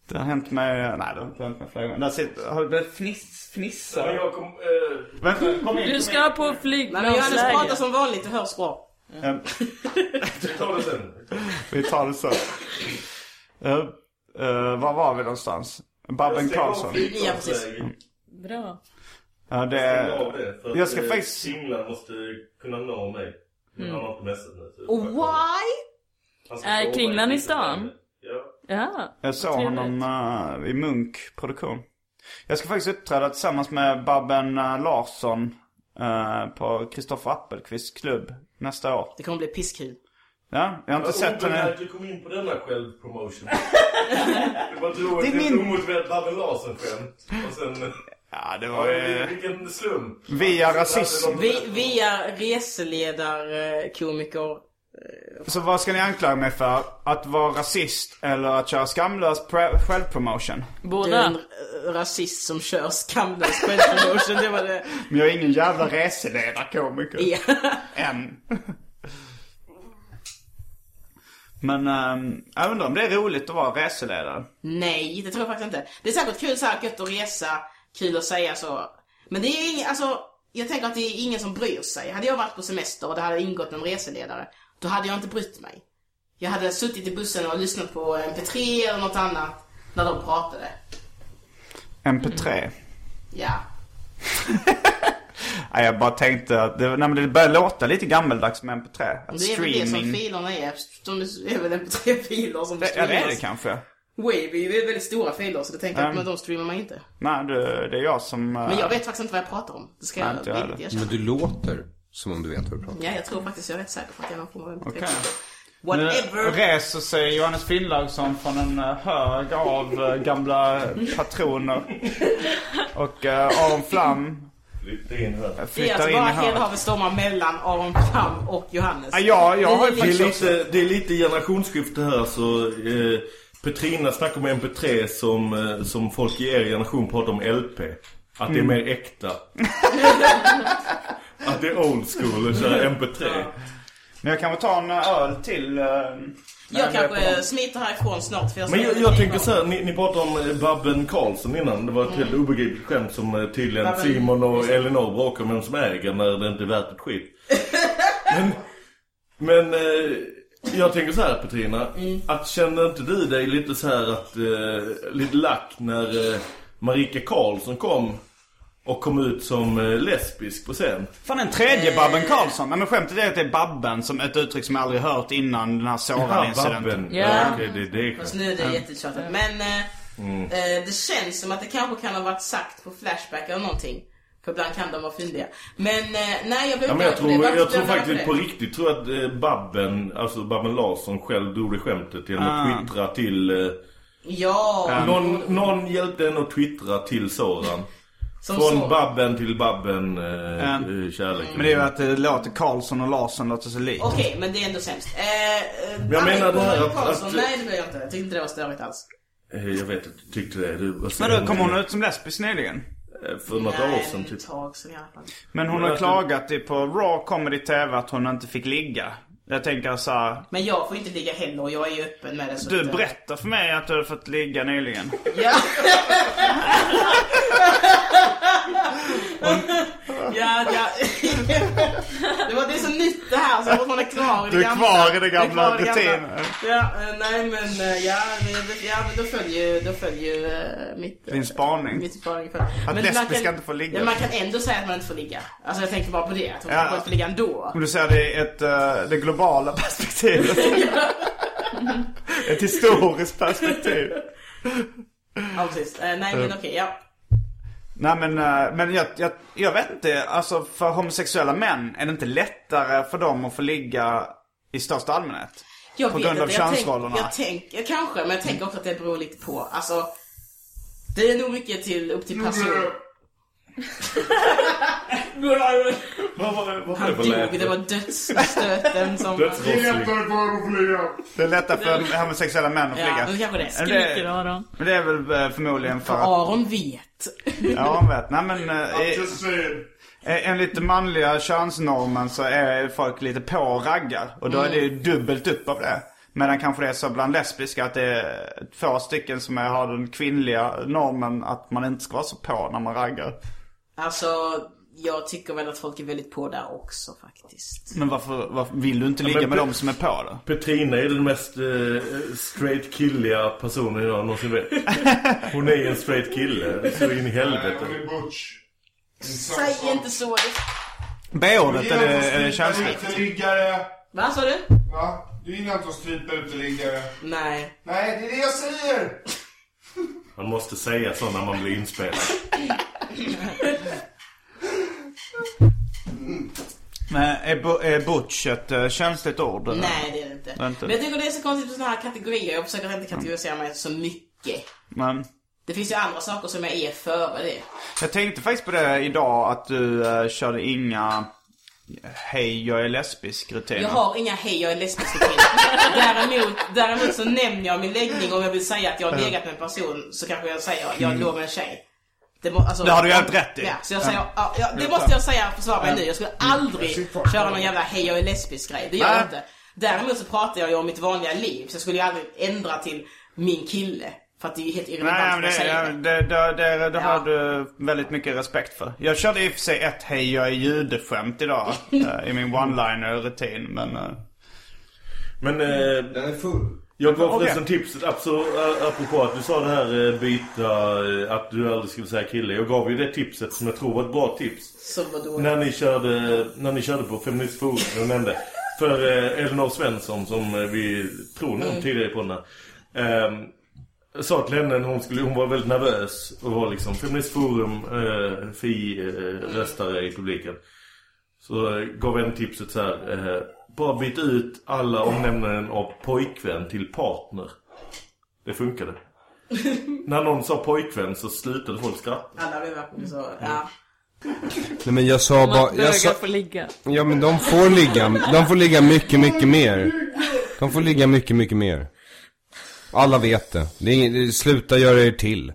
Speaker 2: Det har hänt mig, nej det har inte hänt mig flera gånger. Där sitter, har du börjat fniss, fnissa?
Speaker 3: Men jag kom, eh,
Speaker 2: Vänta, kom in.
Speaker 4: Du ska på
Speaker 5: Nej men Johannes
Speaker 4: flygplansläge.
Speaker 5: pratar som vanligt, det hörs bra.
Speaker 2: Eh,
Speaker 3: vi tar det sen.
Speaker 2: Vi tar det så. Uh, uh, var var vi någonstans? Babben Karlsson.
Speaker 5: Ja, precis.
Speaker 4: Bra.
Speaker 2: Ja, det är...
Speaker 3: av det. För
Speaker 2: Jag ska
Speaker 3: att, eh,
Speaker 2: faktiskt-
Speaker 3: Singlar måste kunna nå mig. Men Han har inte messat nu.
Speaker 5: Och why?
Speaker 4: Är Kringlan i stan?
Speaker 3: Ja.
Speaker 4: Ja.
Speaker 2: Jag såg
Speaker 4: trevligt.
Speaker 2: honom uh, i Munk-produktion. Jag ska faktiskt uppträda tillsammans med Babben uh, Larsson uh, på Kristoffer Appelqvists klubb nästa år.
Speaker 5: Det kommer bli pisskul.
Speaker 2: Ja, jag har inte sett henne.
Speaker 3: att du kom in på denna självpromotion. du bara drog
Speaker 2: Det är
Speaker 3: ett
Speaker 2: min-
Speaker 3: omotiverat Babben Larsson-skämt. Och sen...
Speaker 2: Ja, det var ju...
Speaker 3: vilken slump.
Speaker 2: Via rasism.
Speaker 5: Vi, via reseledarkomiker.
Speaker 2: Så vad ska ni anklaga mig för? Att vara rasist eller att köra skamlös självpromotion?
Speaker 5: Du är
Speaker 4: Båda.
Speaker 5: en eh, rasist som kör skamlös självpromotion. Det var det.
Speaker 2: Men jag är ingen jävla reseledarkomiker.
Speaker 5: Ja.
Speaker 2: Än. Men ehm, jag undrar om det är roligt att vara reseledare.
Speaker 5: Nej, det tror jag faktiskt inte. Det är säkert kul så här gött att resa, kul att säga så. Men det är ingen, alltså, jag tänker att det är ingen som bryr sig. Hade jag varit på semester och det hade ingått en reseledare, då hade jag inte brytt mig. Jag hade suttit i bussen och lyssnat på MP3 eller något annat när de pratade.
Speaker 2: MP3.
Speaker 5: Ja.
Speaker 2: Nej, jag bara tänkte att det, nej, men det börjar låta lite gammeldags med MP3. Att
Speaker 5: Det är väl det som
Speaker 2: streaming...
Speaker 5: filerna är. De är väl MP3-filer som
Speaker 2: Det, ja, det är det
Speaker 5: streamas.
Speaker 2: kanske.
Speaker 5: Wavy det är väldigt stora filer så det tänker jag att
Speaker 2: Mm.
Speaker 5: men de streamar man inte.
Speaker 2: Nej, det, det är jag som... eh,
Speaker 5: Men jag vet faktiskt inte vad jag pratar om. Det ska
Speaker 2: Nej,
Speaker 5: jag villigt erkänna.
Speaker 6: Men du låter som om du vet vad du pratar om.
Speaker 5: Ja, jag tror faktiskt jag är rätt säker på att jag är någon form av MP3.
Speaker 2: Okej.
Speaker 5: Whatever.
Speaker 2: Nu reser sig Johannes Finnlaugsson från en eh, hög av eh, gamla patroner. Och uh, Aron Flam
Speaker 3: Flytta in här.
Speaker 5: Det är
Speaker 2: flyttar
Speaker 5: alltså bara
Speaker 2: hörnet.
Speaker 5: Helhavet stormar mellan Aron Flam och Johannes.
Speaker 2: Ja, jag, jag har
Speaker 5: Det
Speaker 3: är,
Speaker 2: också...
Speaker 3: lite, det är lite generationsskifte här så eh, Petrina snackar om MP3 som, eh, som folk i er generation pratar om LP. Att det är mer äkta. att det är old school att köra MP3.
Speaker 2: Men jag kan väl ta en öl till. eh, när
Speaker 5: Jag
Speaker 2: är
Speaker 5: kanske smiter härifrån snart för jag
Speaker 3: Men
Speaker 5: ska-
Speaker 3: jag, jag tänker så här, ni, ni pratade om eh, Babben Karlsson innan. Det var ett helt obegripligt skämt som eh, tydligen
Speaker 5: Babben-
Speaker 3: Simon och Elinor bråkar med vem som äger när det inte är värt ett skit. men men eh, jag tänker så här Petrina. Att känner inte du dig lite så här att, eh, lite lack när eh, Marika Karlsson kom och kom ut som eh, lesbisk på scen?
Speaker 2: Fan en tredje Babben Karlsson. Nej men skämtet är att det är Babben som ett uttryck som jag aldrig hört innan den här sårade incidenten.
Speaker 3: Babben.
Speaker 4: Ja.
Speaker 3: okej, det, det är
Speaker 5: Fast nu är det jättetjatigt. Men eh, eh, det känns som att det kanske kan ha varit sagt på Flashback eller någonting. För ibland kan de vara fyndiga. Men eh, nej, jag blev
Speaker 3: Ja, men jag tror,
Speaker 5: det.
Speaker 3: jag
Speaker 5: Varför
Speaker 3: tror faktiskt på riktigt tror jag att eh, Babben, alltså Babben Larsson själv drog det skämtet genom
Speaker 2: Ah.
Speaker 3: att twittra till... Eh,
Speaker 5: Ja.
Speaker 3: någon, någon hjälpte henne att twittra till Soran.
Speaker 5: Som
Speaker 3: Från
Speaker 5: Soran.
Speaker 3: Babben till Babben, eh,
Speaker 2: Ja.
Speaker 3: eh, kärlek.
Speaker 2: Men det är ju att det låter Karlsson och Larsson låter så likt.
Speaker 5: Okej, men det är ändå sämst. Eh,
Speaker 3: jag menar det här att-
Speaker 5: Karlsson,
Speaker 3: att-
Speaker 5: nej det blev jag inte. Jag tyckte inte det var störigt alls.
Speaker 3: Eh, Jag vet att du tyckte det. Du, vad
Speaker 2: Men då kom hon ut som lesbisk nyligen.
Speaker 3: Eh, För något
Speaker 5: nej,
Speaker 3: år sedan typ.
Speaker 5: tag sedan i alla fall.
Speaker 2: Men hon
Speaker 3: Men
Speaker 2: har klagat i på Raw Comedy TV att hon inte fick ligga. Jag tänker så här,
Speaker 5: Men jag får inte ligga heller och jag är ju öppen med det. Så
Speaker 2: Du
Speaker 5: att, eh,
Speaker 2: berättade för mig att du hade fått ligga nyligen.
Speaker 5: Ja. ja, ja. det, var, det så nytt det här så jag fortfarande är kvar i det
Speaker 2: Du är
Speaker 5: gamla.
Speaker 2: kvar i det gamla rutinen.
Speaker 5: Ja, eh, nej men eh, ja, ja men då följer ju, då följer eh, mitt...
Speaker 2: Din spaning.
Speaker 5: Mitt spaning för. men man
Speaker 2: lesbiska
Speaker 5: kan-
Speaker 2: inte får ligga.
Speaker 5: Ja, man kan ändå säga att man inte får ligga. Alltså jag tänker bara på det, att hon
Speaker 2: Ja.
Speaker 5: inte får ligga ändå.
Speaker 2: Om du ser det i ett, det globala perspektivet. ett historiskt perspektiv.
Speaker 5: Ja, precis. Nej men okej, ja.
Speaker 2: Nej men, eh, men jag, jag, jag vet inte, alltså för homosexuella män är det inte lättare för dem att få ligga i största allmänhet?
Speaker 5: Jag
Speaker 2: På
Speaker 5: vet
Speaker 2: grund av
Speaker 5: inte, tänk-
Speaker 2: könsrollerna.
Speaker 5: Jag tänker kanske, men jag tänker också att det beror lite på, alltså Det är nog mycket till, upp till person.
Speaker 3: Vad var det, vad var det
Speaker 5: Han
Speaker 3: för
Speaker 5: dog,
Speaker 3: läte?
Speaker 5: det var dödsstöten som...
Speaker 3: Dödsrossling.
Speaker 2: Det är lättare för homosexuella män att
Speaker 5: Ja,
Speaker 2: flyga.
Speaker 5: det kanske det är.
Speaker 2: Men
Speaker 4: Skriker
Speaker 2: det,
Speaker 4: Aron.
Speaker 2: men det är väl eh, förmodligen för att...
Speaker 5: Aron vet.
Speaker 2: Ja, han vet. Nej men... eh, eh, Enligt den manliga könsnormen så är folk lite på och raggar. Och då är det ju dubbelt upp av det. Medan kanske det är så bland lesbiska att det är två stycken som är, har den kvinnliga normen att man inte ska vara så på när man raggar.
Speaker 5: Alltså, jag tycker väl att folk är väldigt på där också faktiskt.
Speaker 2: Men varför, varför vill du inte ligga
Speaker 3: men
Speaker 2: med dem som är på då?
Speaker 3: Petrina är den mest eh, straight killiga personen jag någonsin vet. Hon är en straight kille, så in i helvete.
Speaker 5: Säg inte så.
Speaker 2: B-ordet, är det, är det känsligt?
Speaker 5: Vad sa du?
Speaker 9: Va? Du gillar inte att strypa uteliggare.
Speaker 5: Nej.
Speaker 9: Nej, det är det jag säger.
Speaker 3: Man måste säga så när man blir inspelad.
Speaker 2: Men är, är butch ett eh, känsligt ord? eller?
Speaker 5: Nej, det är det inte.
Speaker 2: Inte.
Speaker 5: Men jag tycker det är så konstigt med sådana här kategorier. Jag försöker inte kategorisera mig så mycket.
Speaker 2: Men
Speaker 5: Det finns ju andra saker som jag är före det.
Speaker 2: jag tänkte faktiskt på det idag att du uh, körde inga Hej, jag är lesbisk rutiner.
Speaker 5: Jag har inga hej, jag är lesbisk rutiner. däremot, däremot så nämner jag min läggning om jag vill säga att jag har legat med en person så kanske jag säger jag låg med en tjej. Det, må, alltså,
Speaker 2: Det har du helt rätt i.
Speaker 5: Ja, så jag säger, ja. Ja, det måste jag säga och försvara mig nu. Jag skulle aldrig köra någon jävla hej, jag är lesbisk grej. Det gör jag inte. Däremot så pratar jag ju om mitt vanliga liv. Så jag skulle ju aldrig ändra till min kille. För att det är ju helt irrelevant
Speaker 2: Nej, men det,
Speaker 5: säger.
Speaker 2: det, det, det, det har
Speaker 5: Ja.
Speaker 2: du väldigt mycket respekt för. Jag körde i och för sig ett hej, jag är judeskämt idag. eh, I min one-liner-rutin, men... eh,
Speaker 3: Men eh,
Speaker 9: Den är full.
Speaker 3: Jag gav
Speaker 2: Okej.
Speaker 3: förresten tipset, apropå, apropå att du sa det här eh, byta, eh, att du aldrig skulle säga kille. Jag gav ju det tipset som jag tror var ett bra tips.
Speaker 5: Så vadå?
Speaker 3: När ni körde, när ni körde på Feministforum, jag nämnde. För eh, Elinor Svensson som eh, vi tror
Speaker 5: Mm.
Speaker 3: nog tidigare på den här. Eh, sa till henne hon skulle, hon var väldigt nervös och var liksom Feministforum, eh, fi eh, röstare i publiken. Så eh, gav en tipset så här. Bara byt ut alla omnämnanden av pojkvän till partner. Det funkade. När någon sa pojkvän så slutade folk skratta.
Speaker 5: Alla blev verkligen så, ja.
Speaker 6: Nej men jag sa bara,
Speaker 4: Man
Speaker 6: jag sa,
Speaker 4: får ligga.
Speaker 6: ja men de får ligga, de får ligga mycket, mycket mer. De får ligga mycket, mycket mer. Alla vet det. det, är, det sluta göra er till.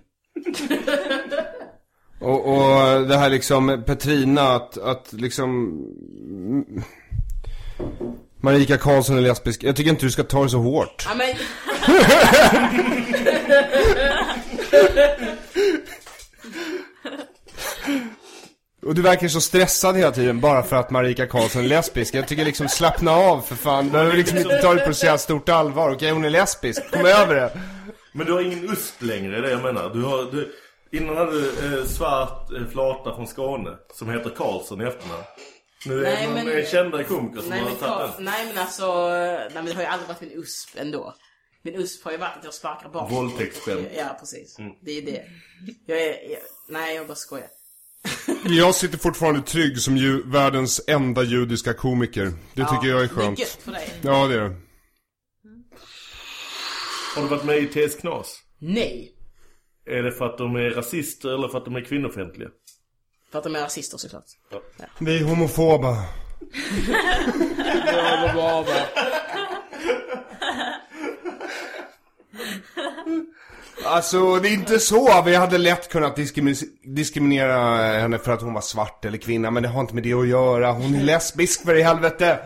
Speaker 6: Och, och det här liksom, Petrina, att, att liksom... Marika Karlsson är lesbisk. Jag tycker inte du ska ta det så hårt.
Speaker 5: ja men,
Speaker 6: Och du verkar så stressad hela tiden bara för att Marika Karlsson är lesbisk. Jag tycker liksom slappna av för fan. Du behöver liksom inte ta det på så jävla stort allvar. Okej, hon är lesbisk. Kom över det.
Speaker 3: Men du har ingen USP längre, det är det jag menar. Du har, du, innan hade du eh, svart eh, flata från Skåne som heter Karlsson i efternamn. Nu är
Speaker 5: Nej,
Speaker 3: det någon
Speaker 5: men-
Speaker 3: kändare komiker som
Speaker 5: nej,
Speaker 3: har
Speaker 5: men,
Speaker 3: tagit den.
Speaker 5: nej men alltså, nej men det har ju aldrig varit min USP ändå. Min USP har ju varit att jag sparkar barn.
Speaker 3: Våldtäktsskämt.
Speaker 5: Ja, precis. Det är det. Jag är, jag, nej jag bara skojar.
Speaker 6: Jag sitter fortfarande trygg som ju, världens enda judiska komiker. Det tycker jag är
Speaker 5: Det är
Speaker 6: skönt.
Speaker 5: gött för dig.
Speaker 6: Ja, det är det.
Speaker 3: Har du varit med i TS Knas?
Speaker 5: Nej.
Speaker 3: Är det för att de är rasister eller för att de är kvinnofientliga?
Speaker 5: För att de är rasister såklart.
Speaker 6: Vi är homofoba. Alltså, det är inte så. Vi hade lätt kunnat diskriminera, diskriminera henne för att hon var svart eller kvinna, men det har inte med det att göra. Hon är lesbisk för i helvete.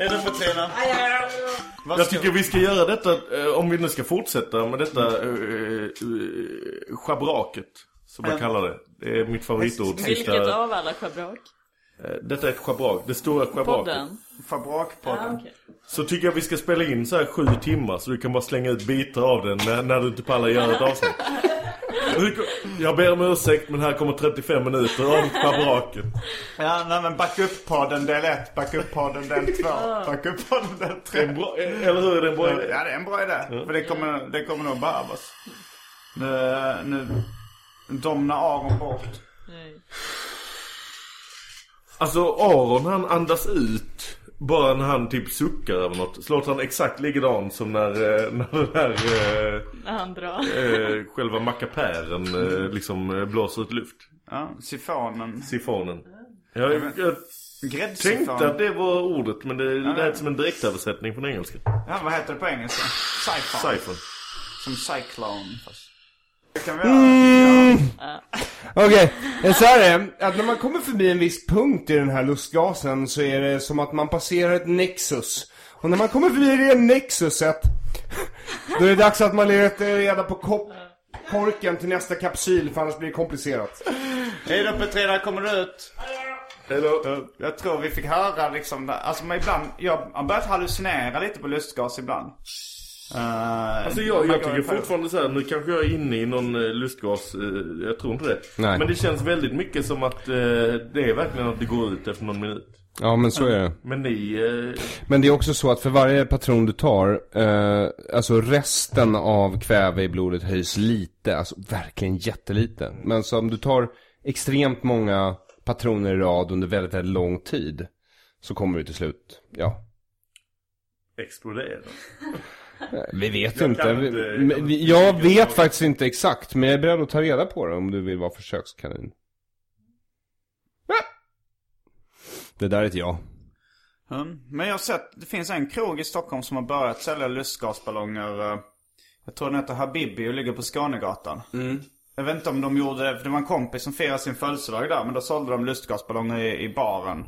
Speaker 2: Är det Petrina?
Speaker 3: Jag tycker vi ska göra detta, eh, om vi nu ska fortsätta med detta uh, uh, schabraket. Som jag
Speaker 2: Ja.
Speaker 3: kallar det. Det är mitt favoritord.
Speaker 4: Vilket av alla schabrak?
Speaker 3: eh, detta är ett schabrak, det stora schabraket.
Speaker 4: Podden? Okej.
Speaker 3: Så tycker jag vi ska spela in så här sju timmar så du kan bara slänga ut bitar av den när, när du inte pallar göra ett avsnitt. Jag ber om ursäkt men här kommer 35 minuter om schabraket.
Speaker 2: Ja, nej men Backup-podden del 1, Backup-podden del 2, Backup-podden del 3.
Speaker 3: En bra, eller hur är det en bra idé?
Speaker 2: Ja, det är en bra idé. För det kommer, det kommer nog behövas. Nu, nu domnar Aron bort.
Speaker 4: Nej.
Speaker 3: Alltså Aron han andas ut bara när han typ suckar över något. Så låter han exakt likadan som när, eh, när den här eh,
Speaker 4: När han drar.
Speaker 3: eh, själva mackapären liksom blåser ut luft.
Speaker 2: Ja, sifonen.
Speaker 3: Sifonen. Jag, jag tänkte att det var ordet men det lät som en direktöversättning från engelska.
Speaker 2: Ja, vad heter det på engelska? Siphon.
Speaker 3: Siphon.
Speaker 2: Som cyclone fast. Göra.
Speaker 6: Okej, okay. så här är det, att när man kommer förbi en viss punkt i den här lustgasen så är det som att man passerar ett nexus. Och när man kommer förbi det nexuset, då är det dags att man letar reda på kop- korken till nästa kapsyl för annars blir det komplicerat.
Speaker 2: Hej då Petrina, kommer du ut?
Speaker 3: Eller,
Speaker 2: Jag tror vi fick höra liksom, alltså ibland, jag har börjat hallucinera lite på lustgas ibland. Uh,
Speaker 3: Alltså jag, jag tycker fortfarande så här, nu kanske jag är inne i någon eh, lustgas, eh, jag tror inte det.
Speaker 6: Nej.
Speaker 3: Men det känns väldigt mycket som att eh, det är verkligen att det går ut efter någon minut.
Speaker 6: Ja men så är det.
Speaker 3: Men ni, eh,
Speaker 6: Men det är också så att för varje patron du tar, eh, alltså resten av kväve i blodet höjs lite, alltså verkligen jättelite. Men så om du tar extremt många patroner i rad under väldigt, väldigt lång tid, så kommer du till slut, ja.
Speaker 3: exploderar.
Speaker 6: Vi vet
Speaker 3: Jag
Speaker 6: inte.
Speaker 3: inte-
Speaker 6: jag vet faktiskt inte exakt, men jag är beredd att ta reda på det om du vill vara försökskanin. Det där är ett ja.
Speaker 2: Mm. Men jag har sett, det finns en krog i Stockholm som har börjat sälja lustgasballonger. eh, Jag tror den heter Habibi och ligger på Skånegatan. Jag vet inte om de gjorde det, för det var en kompis som firade sin födelsedag där. Men då sålde de lustgasballonger i, i baren.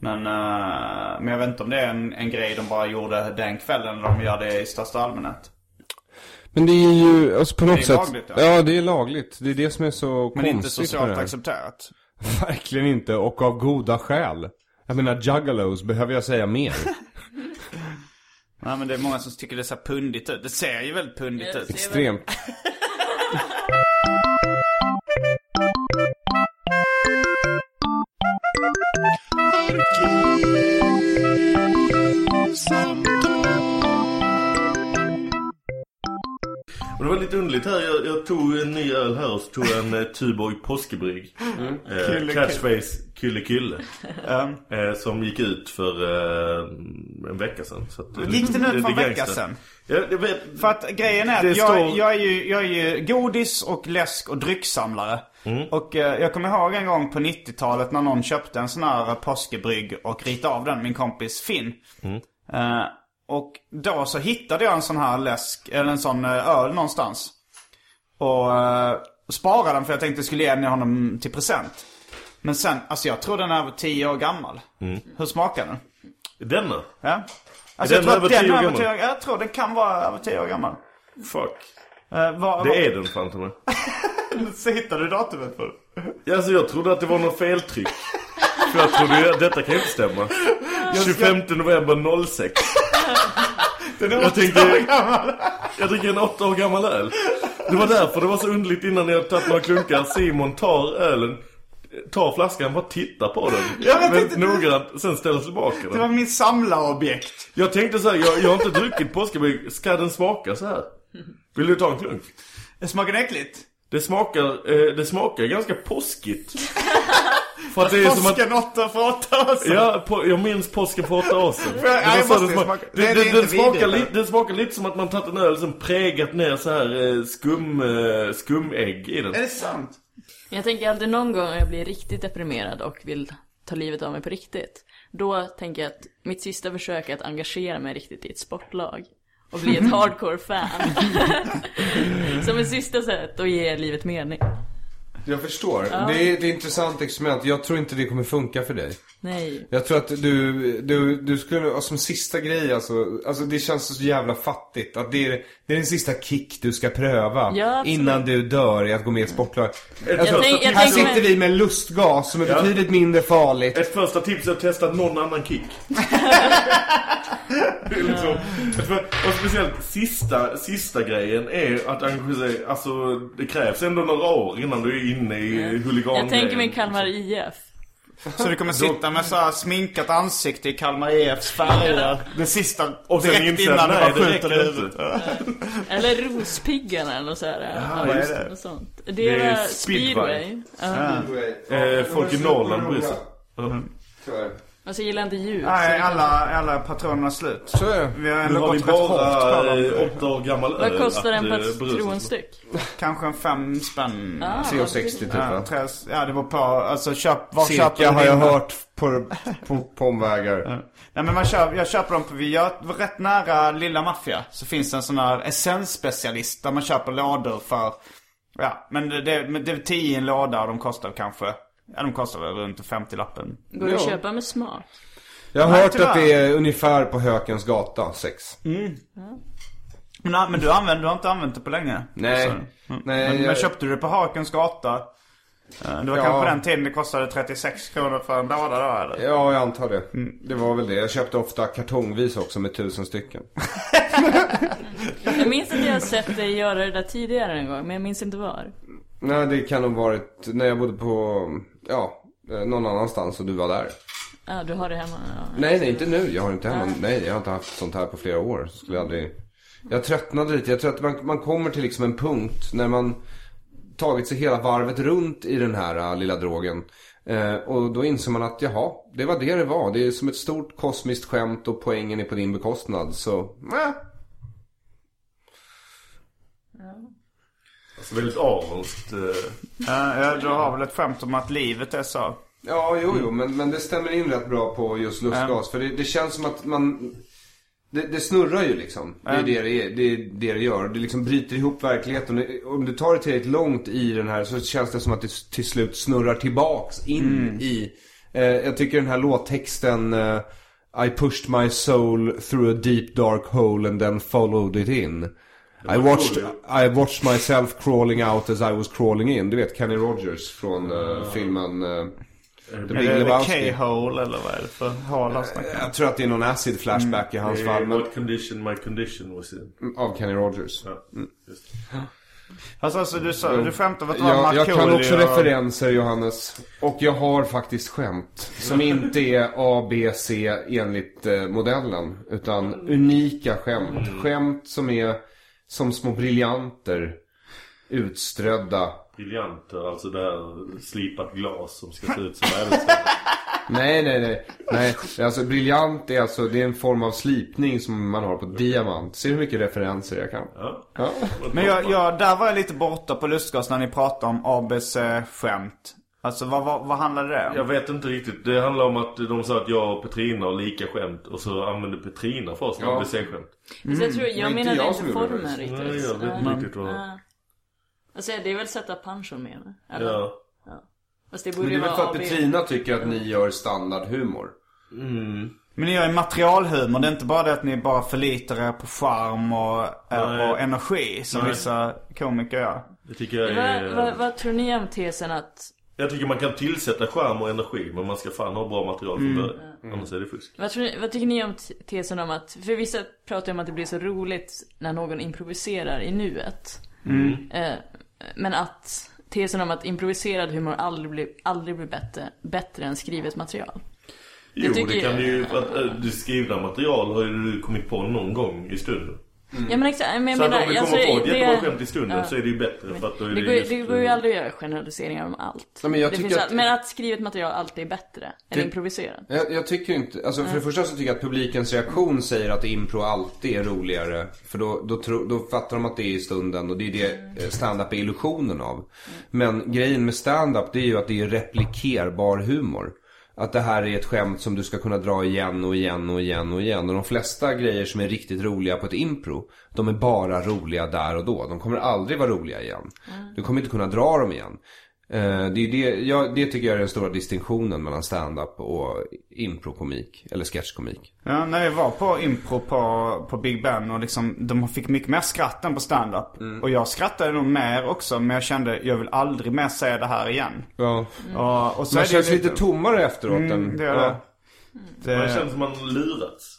Speaker 2: Men, eh, men jag vet inte om det är en, en grej de bara gjorde den kvällen eller de gör det i största allmänhet.
Speaker 6: Men det är ju, alltså på något
Speaker 2: är
Speaker 6: sätt.
Speaker 2: lagligt, ja.
Speaker 6: ja. det är lagligt. Det är det som är så
Speaker 2: Men inte
Speaker 6: konstigt med
Speaker 2: socialt
Speaker 6: det här.
Speaker 2: accepterat.
Speaker 6: Verkligen inte, och av goda skäl. Jag menar juggalos, behöver jag säga mer?
Speaker 2: Nej men det är många som tycker det ser pundigt ut. Det ser ju väldigt pundigt ut.
Speaker 4: det
Speaker 6: Extremt.
Speaker 3: Och det var lite underligt här, jag, jag tog en ny öl här och så tog en eh, Tuborg påskebrygg. Eh,
Speaker 2: Kylle,
Speaker 3: catchphrase Kylle Kylle.
Speaker 2: Um,
Speaker 3: Eh, som gick ut för eh, en vecka sedan. Så att,
Speaker 2: Gick den ut för en
Speaker 3: det
Speaker 2: vecka sedan?
Speaker 3: Ja, jag vet.
Speaker 2: För att grejen är
Speaker 3: Det
Speaker 2: att jag,
Speaker 3: står-
Speaker 2: jag, är ju, jag är ju godis och läsk och drycksamlare. Och eh, jag kommer ihåg en gång på 90-talet när någon köpte en sån här påskebrygg och ritade av den, min kompis Finn. Eh, och då så hittade jag en sån här läsk, eller en sån eh, öl någonstans. Och eh, sparade den för jag tänkte jag skulle ge den honom till present. Men sen, alltså jag tror den är över 10 år gammal. Hur smakar den?
Speaker 3: Denna?
Speaker 2: Ja. Alltså
Speaker 3: den
Speaker 2: jag tror
Speaker 3: över
Speaker 2: att den
Speaker 3: 10 år
Speaker 2: är över
Speaker 3: gammal?
Speaker 2: 10 år, jag tror den kan vara över 10 år gammal.
Speaker 3: Fuck.
Speaker 2: Uh, vad,
Speaker 3: Det är den fan till mig.
Speaker 2: Så hittade du datumet på
Speaker 3: Ja, Alltså jag trodde att det var något feltryck. För jag trodde ju att detta kan ju inte stämma. 25 november 06.
Speaker 2: Den är
Speaker 3: Jag tänkte-. Jag dricker en åtta år gammal öl. Det var därför det var så underligt innan jag tagit några klunkar. Simon tar ölen, tar flaskan, bara tittar på den.
Speaker 2: Ja,
Speaker 3: Väldigt
Speaker 2: tänkte-
Speaker 3: noggrant, sen ställer tillbaka
Speaker 2: Det
Speaker 3: den.
Speaker 2: var min samlarobjekt.
Speaker 3: Jag tänkte så här, jag, jag har inte druckit påskebrygg. Ska den smaka så här? Vill du ta en klunk?
Speaker 2: Det smakar äckligt.
Speaker 3: Det smakar, eh, det smakar ganska påskigt. För att det är som att...
Speaker 2: Påsken 8 för 8 år sedan.
Speaker 3: Ja, på, jag minns påsken för åtta år sedan. Det var
Speaker 2: jag
Speaker 3: så
Speaker 2: måste
Speaker 3: det smak-
Speaker 2: smaka-
Speaker 3: det,
Speaker 2: Nej,
Speaker 3: det,
Speaker 2: det är
Speaker 3: den,
Speaker 2: inte
Speaker 3: smakar lite, den smakar lite som att man tagit en öl som prägat ner så här eh, skum, eh, skumägg i den.
Speaker 2: Är det sant?
Speaker 4: Jag tänker alltid någon gång när jag blir riktigt deprimerad och vill ta livet av mig på riktigt. Då tänker jag att mitt sista försök är att engagera mig riktigt i ett sportlag. Och bli ett hardcore-fan. Som ett sista sätt att ge livet mening.
Speaker 6: Jag förstår. Det, är, det är ett intressant experiment. Jag tror inte det kommer funka för dig.
Speaker 4: Nej.
Speaker 6: Jag tror att du, du, du skulle, som sista grej alltså, alltså det känns så jävla fattigt att det är, det är den sista kick du ska pröva
Speaker 4: Ja,
Speaker 6: innan du dör i att gå med i ett sportlag. Alltså,
Speaker 4: tänk-
Speaker 6: här sitter
Speaker 4: mig-
Speaker 6: vi med lustgas som är
Speaker 3: Ja.
Speaker 6: betydligt mindre farligt.
Speaker 3: ett första tips är att testa någon annan kick. Det är liksom, och speciellt sista, sista grejen är att engagera alltså det krävs ändå några år innan du är inne i huligan
Speaker 4: Jag tänker mig Kalmar IF.
Speaker 2: Så du kommer sitta med så här sminkat ansikte i Kalmar EFs färger. Den sista,
Speaker 3: Och sen
Speaker 2: direkt
Speaker 3: inser
Speaker 2: innan
Speaker 3: att
Speaker 2: du
Speaker 3: nej,
Speaker 2: bara
Speaker 3: det
Speaker 2: skjuter huvudet.
Speaker 4: Eller Rospiggarna eller något sådär.
Speaker 2: vad är det?
Speaker 4: Något sånt. Det är,
Speaker 3: Det är speedway.
Speaker 4: speedway. Ja.
Speaker 3: Eh, folk i Norrland bryr sig.
Speaker 6: Så det.
Speaker 4: Alltså jag gillar inte ljud.
Speaker 2: Nej, alla, alla patronerna är slut.
Speaker 6: Så är det.
Speaker 2: Vi har ändå gått rätt hårt på
Speaker 3: bara
Speaker 2: dem.
Speaker 3: åtta år gammal.
Speaker 4: Vad kostar en
Speaker 3: berusa sig.
Speaker 4: patronstyck?
Speaker 2: Kanske en fem spänn.
Speaker 4: Ah,
Speaker 6: 3,60 typ
Speaker 2: Ja,
Speaker 6: va?
Speaker 2: tre, ja, det var på, alltså köp, var köper
Speaker 6: Cirka
Speaker 2: du
Speaker 6: har jag hört på, på, på omvägar.
Speaker 2: Nej men man köper, jag köper dem på, vi gör rätt nära Lilla Maffia. Så finns det en sån här essensspecialist där man köper lådor för, ja men det, det, det är 10 i en låda och de kostar kanske, ja de kostar väl runt 50-lappen.
Speaker 4: Går det att
Speaker 6: Ja.
Speaker 4: köpa med smak?
Speaker 6: Jag har
Speaker 2: Nej,
Speaker 6: hört
Speaker 2: tyvärr.
Speaker 6: att det är ungefär på Hökens gata, sex.
Speaker 2: Men, ja, men du, använder, du har inte använt det på länge?
Speaker 6: Nej.
Speaker 2: Mm.
Speaker 6: Nej,
Speaker 2: men, men
Speaker 6: jag-
Speaker 2: köpte du det på Hakens gata? Eh, Det var
Speaker 6: Ja.
Speaker 2: kanske på den tiden det kostade 36 kronor för en låda då eller?
Speaker 6: Ja, jag antar det. Det var väl det. Jag köpte ofta kartongvis också med tusen stycken.
Speaker 4: Jag minns att jag har sett dig göra det där tidigare en gång, men jag minns inte var.
Speaker 6: Nej, det kan nog varit när jag bodde på, ja, eh, någon annanstans och du var där.
Speaker 4: Ja, du har det hemma. Ja.
Speaker 6: Nej, nej, inte nu. Jag har inte hemma. Nej, jag har inte haft sånt här på flera år. Skulle jag aldrig... Jag tröttnade lite. Jag tror att man, man kommer till liksom en punkt när man tagit sig hela varvet runt i den här äh, lilla drogen. Eh, och då inser man att jaha, det var det det var. Det är som ett stort kosmiskt skämt och poängen är på din bekostnad. Så, äh.
Speaker 3: Alltså väldigt avundskt. eh,
Speaker 2: Ja, du har väl ett skämt om att livet är så?
Speaker 6: Ja, jo, jo, men, men det stämmer in rätt bra på just lustgas. För det, det känns som att man... Det, det snurrar ju liksom. Det är det det, är, det är det det gör. Det liksom bryter ihop verkligheten. Om du tar det tillräckligt långt i den här så känns det som att det till slut snurrar tillbaks in i... Eh, jag tycker den här låttexten eh, I pushed my soul through a deep dark hole and then followed it in. I watched, I watched myself crawling out as I was crawling in. Du vet Kenny Rogers från eh, filmen eh, The Big
Speaker 2: Är det. K-hole eller vad är det för hål han snackar om?
Speaker 6: Jag tror att det är någon acid flashback i hans fall. Men,
Speaker 3: What condition my condition was in.
Speaker 6: av Kenny Rogers.
Speaker 3: Ja, just.
Speaker 2: Alltså, alltså du, sa, du skämtade om att det var
Speaker 6: Jag, jag kan också
Speaker 2: och-
Speaker 6: referenser Johannes. Och jag har faktiskt skämt. Som inte är A, B, C enligt eh, modellen. Utan unika skämt. Skämt som är som små briljanter. Utströdda.
Speaker 3: Briljanter, alltså det här slipat glas som ska se ut som ädelsten.
Speaker 6: Nej, nej, nej. nej. Alltså briljant är alltså, det är en form av slipning som man har på diamant. Ser du hur mycket referenser jag kan?
Speaker 3: Ja.
Speaker 6: Ja.
Speaker 2: Men jag, jag, där var jag lite borta på lustgas när ni pratade om ABC-skämt. Alltså vad, vad, vad handlade det om?
Speaker 3: Jag vet inte riktigt. Det handlar om att de sa att jag och Petrina har lika skämt. Och så använde Petrina för oss
Speaker 6: Ja.
Speaker 3: ABC-skämt.
Speaker 4: Så jag tror, jag
Speaker 6: inte
Speaker 4: menade
Speaker 6: jag
Speaker 4: inte formen
Speaker 6: det.
Speaker 4: riktigt.
Speaker 3: Nej, jag vet inte riktigt vad...
Speaker 4: Ja. Alltså det är väl sätta punchen med det? Eller?
Speaker 3: Ja.
Speaker 4: Fast det
Speaker 6: Men
Speaker 4: borde
Speaker 6: det
Speaker 4: ju
Speaker 6: är väl för att
Speaker 4: AB.
Speaker 6: Petrina tycker att ni gör standardhumor.
Speaker 2: Men ni gör ju materialhumor. Det är inte bara det att ni bara förlitar er på charm och, eh, och energi som
Speaker 3: Nej.
Speaker 2: vissa komiker gör.
Speaker 3: Det tycker jag
Speaker 4: Vad,
Speaker 3: är...
Speaker 4: vad, vad tror ni om tesen att...
Speaker 3: Jag tycker man kan tillsätta skärm och energi. Men man ska fan ha bra material från början. Annars är det fusk.
Speaker 4: Vad, tror ni, vad tycker ni om tesen om att... För vissa pratar ju om att det blir så roligt när någon improviserar i nuet. Eh, men att tesen om att improviserad humor aldrig blir, aldrig blir bättre, bättre än skrivet material.
Speaker 3: Jo,
Speaker 4: tycker
Speaker 3: det kan ju... Att, äh, det skrivna material har ju du kommit på någon gång i stunden.
Speaker 4: Ja men exakt, men jag
Speaker 3: Så att
Speaker 4: menar...
Speaker 3: om du
Speaker 4: alltså,
Speaker 3: kommer på ett
Speaker 4: det-
Speaker 3: jättebra skämt i stunden
Speaker 4: ja.
Speaker 3: så är det ju bättre. För att då är
Speaker 4: Det
Speaker 3: det,
Speaker 4: går, ju-
Speaker 3: just,
Speaker 4: det går ju aldrig att göra generaliseringar om allt.
Speaker 6: Nej, men jag
Speaker 4: det
Speaker 6: tycker att-
Speaker 4: Men att skrivet material alltid är bättre än
Speaker 6: Det-
Speaker 4: improviserat.
Speaker 6: Jag, jag tycker inte, alltså för det första så tycker jag att publikens reaktion säger att impro alltid är roligare. För då, då, tro, då fattar de att det är i stunden och det är det eh, stand-up är illusionen av. Men grejen med stand-up det är ju att det är replikerbar humor. Att det här är ett skämt som du ska kunna dra igen och igen och igen och igen. Och de flesta grejer som är riktigt roliga på ett impro, de är bara roliga där och då. De kommer aldrig vara roliga igen. Du kommer inte kunna dra dem igen. Eh, det, är det, ja, det tycker jag är den stora distinktionen mellan stand-up och improkomik. Eller sketchkomik.
Speaker 2: Ja, när jag var på impro på, på Big Ben och liksom, de fick mycket mer skratt än på stand-up. Och jag skrattade nog mer också, men jag kände, jag vill aldrig mer säga det här igen.
Speaker 6: Ja.
Speaker 2: Och, och så
Speaker 6: Man
Speaker 2: är det
Speaker 6: känns lite tommare efteråt.
Speaker 2: Mm,
Speaker 6: än,
Speaker 2: det gör
Speaker 6: ja.
Speaker 2: det.
Speaker 3: Man
Speaker 2: det
Speaker 3: känns som man lurats.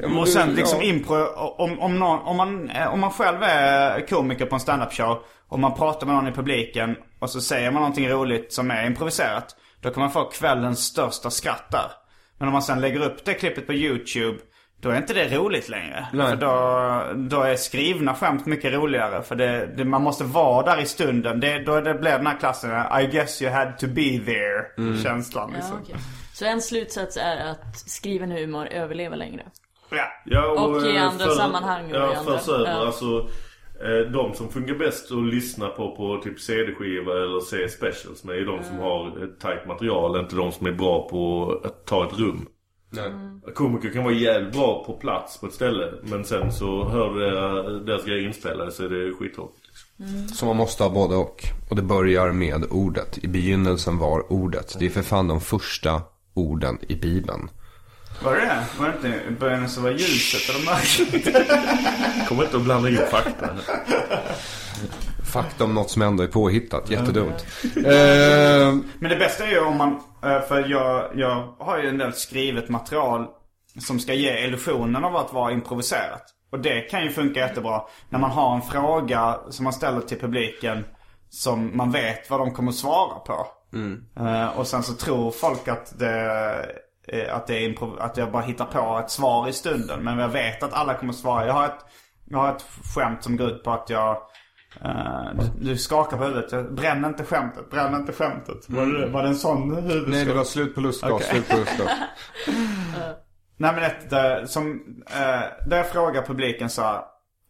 Speaker 6: Ja, men
Speaker 2: och sen liksom
Speaker 6: ja.
Speaker 2: impro, om, om, någon, om, man, eh, om man själv är komiker på en stand-up show och man pratar med någon i publiken och så säger man någonting roligt som är improviserat. Då kan man få kvällens största skratt där. Men om man sen lägger upp det klippet på YouTube Då är inte det roligt längre.
Speaker 6: Nej.
Speaker 2: För då, då är skrivna skämt mycket roligare. För det, det, man måste vara där i stunden. Det, då det blir den här klassen, I guess you had to be there. Känslan
Speaker 4: Ja,
Speaker 2: liksom.
Speaker 4: okej. Så en slutsats är att skriven humor överlever längre.
Speaker 2: Ja.
Speaker 3: Ja,
Speaker 4: Och i
Speaker 3: eh,
Speaker 4: andra sammanhang och
Speaker 3: Ja, förs över.
Speaker 4: ja.
Speaker 3: Alltså, de som funkar bäst att lyssna på på typ CD-skiva eller se specials med är de som har ett tajt material. Inte de som är bra på att ta ett rum.
Speaker 6: Nej.
Speaker 3: Komiker kan vara jävligt bra på plats på ett ställe. Men sen så hör du deras, grejer inspelade så är det skittråkigt. Liksom.
Speaker 6: Så man måste ha både och. Och det börjar med ordet. I begynnelsen var ordet. Det är för fan de första orden i Bibeln.
Speaker 2: Var det det? Var det inte i början så var ljuset eller mörkret?
Speaker 3: Kommer inte att blanda in fakta.
Speaker 6: Fakta om något som ändå är påhittat. Jättedumt. Eh,
Speaker 2: Men det bästa är ju om man, eh, för jag, jag har ju en del skrivet material som ska ge illusionen av att vara improviserat. Och det kan ju funka jättebra när man har en fråga som man ställer till publiken som man vet vad de kommer svara på. Eh, Och sen så tror folk att det, att, det är att jag bara hittar på ett svar i stunden. Men jag vet att alla kommer svara. Jag har ett, jag har ett skämt som går ut på att jag eh, du, du skakar på huvudet. Bränn inte skämtet, bränn inte skämtet. Var det, var det en sån huvudskott?
Speaker 6: nej, det var slut på lustgas.
Speaker 2: Okej.
Speaker 6: Slut på lustgas.
Speaker 2: Nej men ett där, som, eh, där jag frågar publiken så här,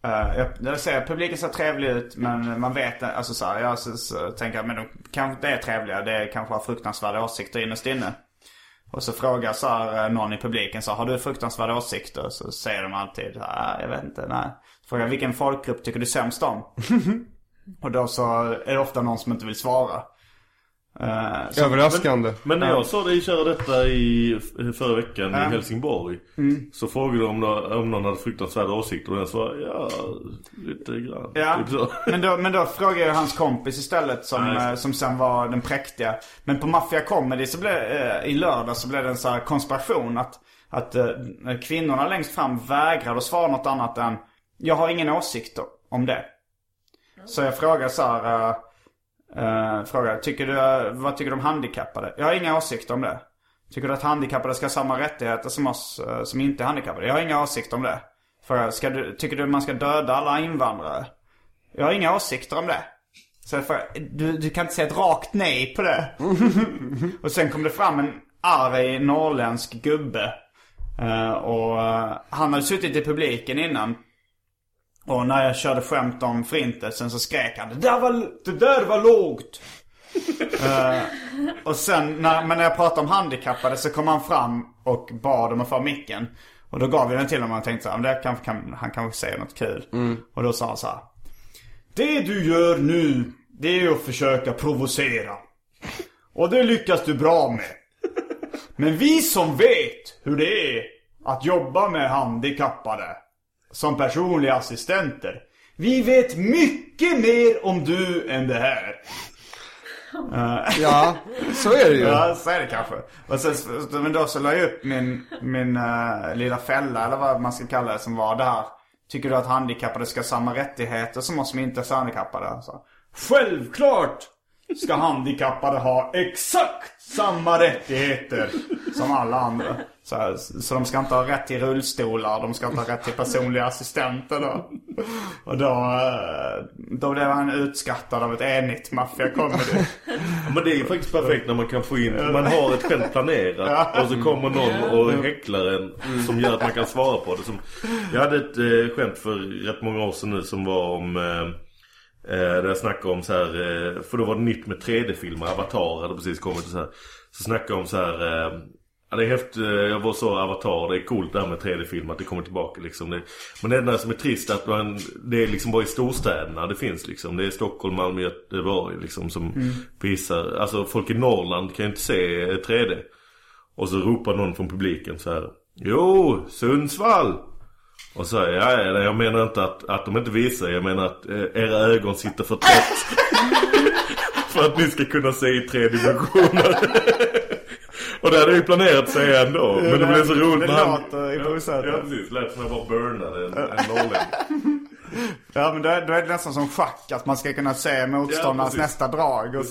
Speaker 2: eh, jag, jag säger publiken ser trevlig ut men man vet alltså så här, jag så, så, tänker jag men de kanske inte är trevliga. Det kanske har fruktansvärda åsikter innerst inne. Och så frågar så här, eh, någon i publiken så har du fruktansvärda åsikter? Så säger de alltid, ah, jag vet inte, nej. Frågar vilken folkgrupp tycker du sämst om? Och då så är det ofta någon som inte vill svara. Så,
Speaker 6: Överraskande.
Speaker 3: Men när jag sa dig köra detta i förra veckan
Speaker 2: Ja.
Speaker 3: i Helsingborg. Så frågade de om, om någon hade fruktansvärda åsikter och jag sa ja, lite grann.
Speaker 2: Ja,
Speaker 3: Typ så.
Speaker 2: men då, men då frågade jag hans kompis istället som,
Speaker 3: det.
Speaker 2: eh, som sen var den präktiga. Men på Mafia Comedy så blev, eh, i lördag så blev det en här konspiration att, att kvinnorna längst fram vägrade att svara något annat än Jag har ingen åsikt om det. Så jag frågar så här, Uh, frågar, tycker du, vad tycker du om handikappade? Jag har inga åsikter om det. Tycker du att handikappade ska ha samma rättigheter som oss uh, som inte är handikappade? Jag har inga åsikter om det. Frågar, ska du, tycker du man ska döda alla invandrare? Jag har inga åsikter om det. Så jag frågar, du, du kan inte säga ett rakt nej på det. och sen kom det fram en arg norrländsk gubbe. Uh, och han hade suttit i publiken innan. Och när jag körde skämt om förintelsen så skrek han Det där var, det där var lågt. Eh, och sen när, men när jag pratade om handikappade så kom han fram och bad om att få micken. Och då gav vi den till honom och jag tänkte så här, "Men det kanske kan, han kanske säger något kul. Och då sa han så här. Det du gör nu, det är ju att försöka provocera. Och det lyckas du bra med. Men vi som vet hur det är att jobba med handikappade som personliga assistenter. Vi vet mycket mer om du än det här.
Speaker 6: Ja, så är det ju.
Speaker 2: Ja, så är det kanske. Och sen, men då så la jag upp min, min uh, lilla fälla, eller vad man ska kalla det, som var där. Tycker du att handikappade ska ha samma rättigheter som oss som inte är handikappade? Så, Självklart ska handikappade ha exakt samma rättigheter som alla andra. Så, här, så de ska inte ha rätt till rullstolar, de ska inte ha rätt till personliga assistenter då. Och då, eh, då blev han utskattad av ett enigt Mafia Comedy.
Speaker 3: Men det är ju faktiskt perfekt när man kan få in, man har ett skämt planerat och så kommer någon och häcklar en som gör att man kan svara på det. Som, jag hade ett eh, skämt för rätt många år sedan nu som var om eh, eh, där jag snackade om så här, eh, för då var det nytt med 3D-filmer, Avatar hade precis kommit och så här. Så snackade jag om så här, eh, Ja det är häftigt, eh, jag var så avatar, det är coolt det här med 3D-film att det kommer tillbaka liksom. Det, men det enda som är trist är att man, det är liksom bara i storstäderna det finns liksom. Det är Stockholm, Malmö, Göteborg liksom som visar, alltså folk i Norrland kan ju inte se eh, 3D. Och så ropar någon från publiken så här. Jo, Sundsvall! Och så ja, jag menar inte att, att de inte visar, jag menar att eh, era ögon sitter för tätt. för att ni ska kunna se i tre dimensioner. Och det hade ju planerat att säga ändå. Men det blev så roligt
Speaker 2: Det
Speaker 3: när han...
Speaker 2: låter improviserat.
Speaker 3: Ja precis, lät som jag var burnade en, en norrlänning.
Speaker 2: Ja men då är, då är det nästan som schack att man ska kunna se motståndarnas
Speaker 3: Ja,
Speaker 2: nästa drag och.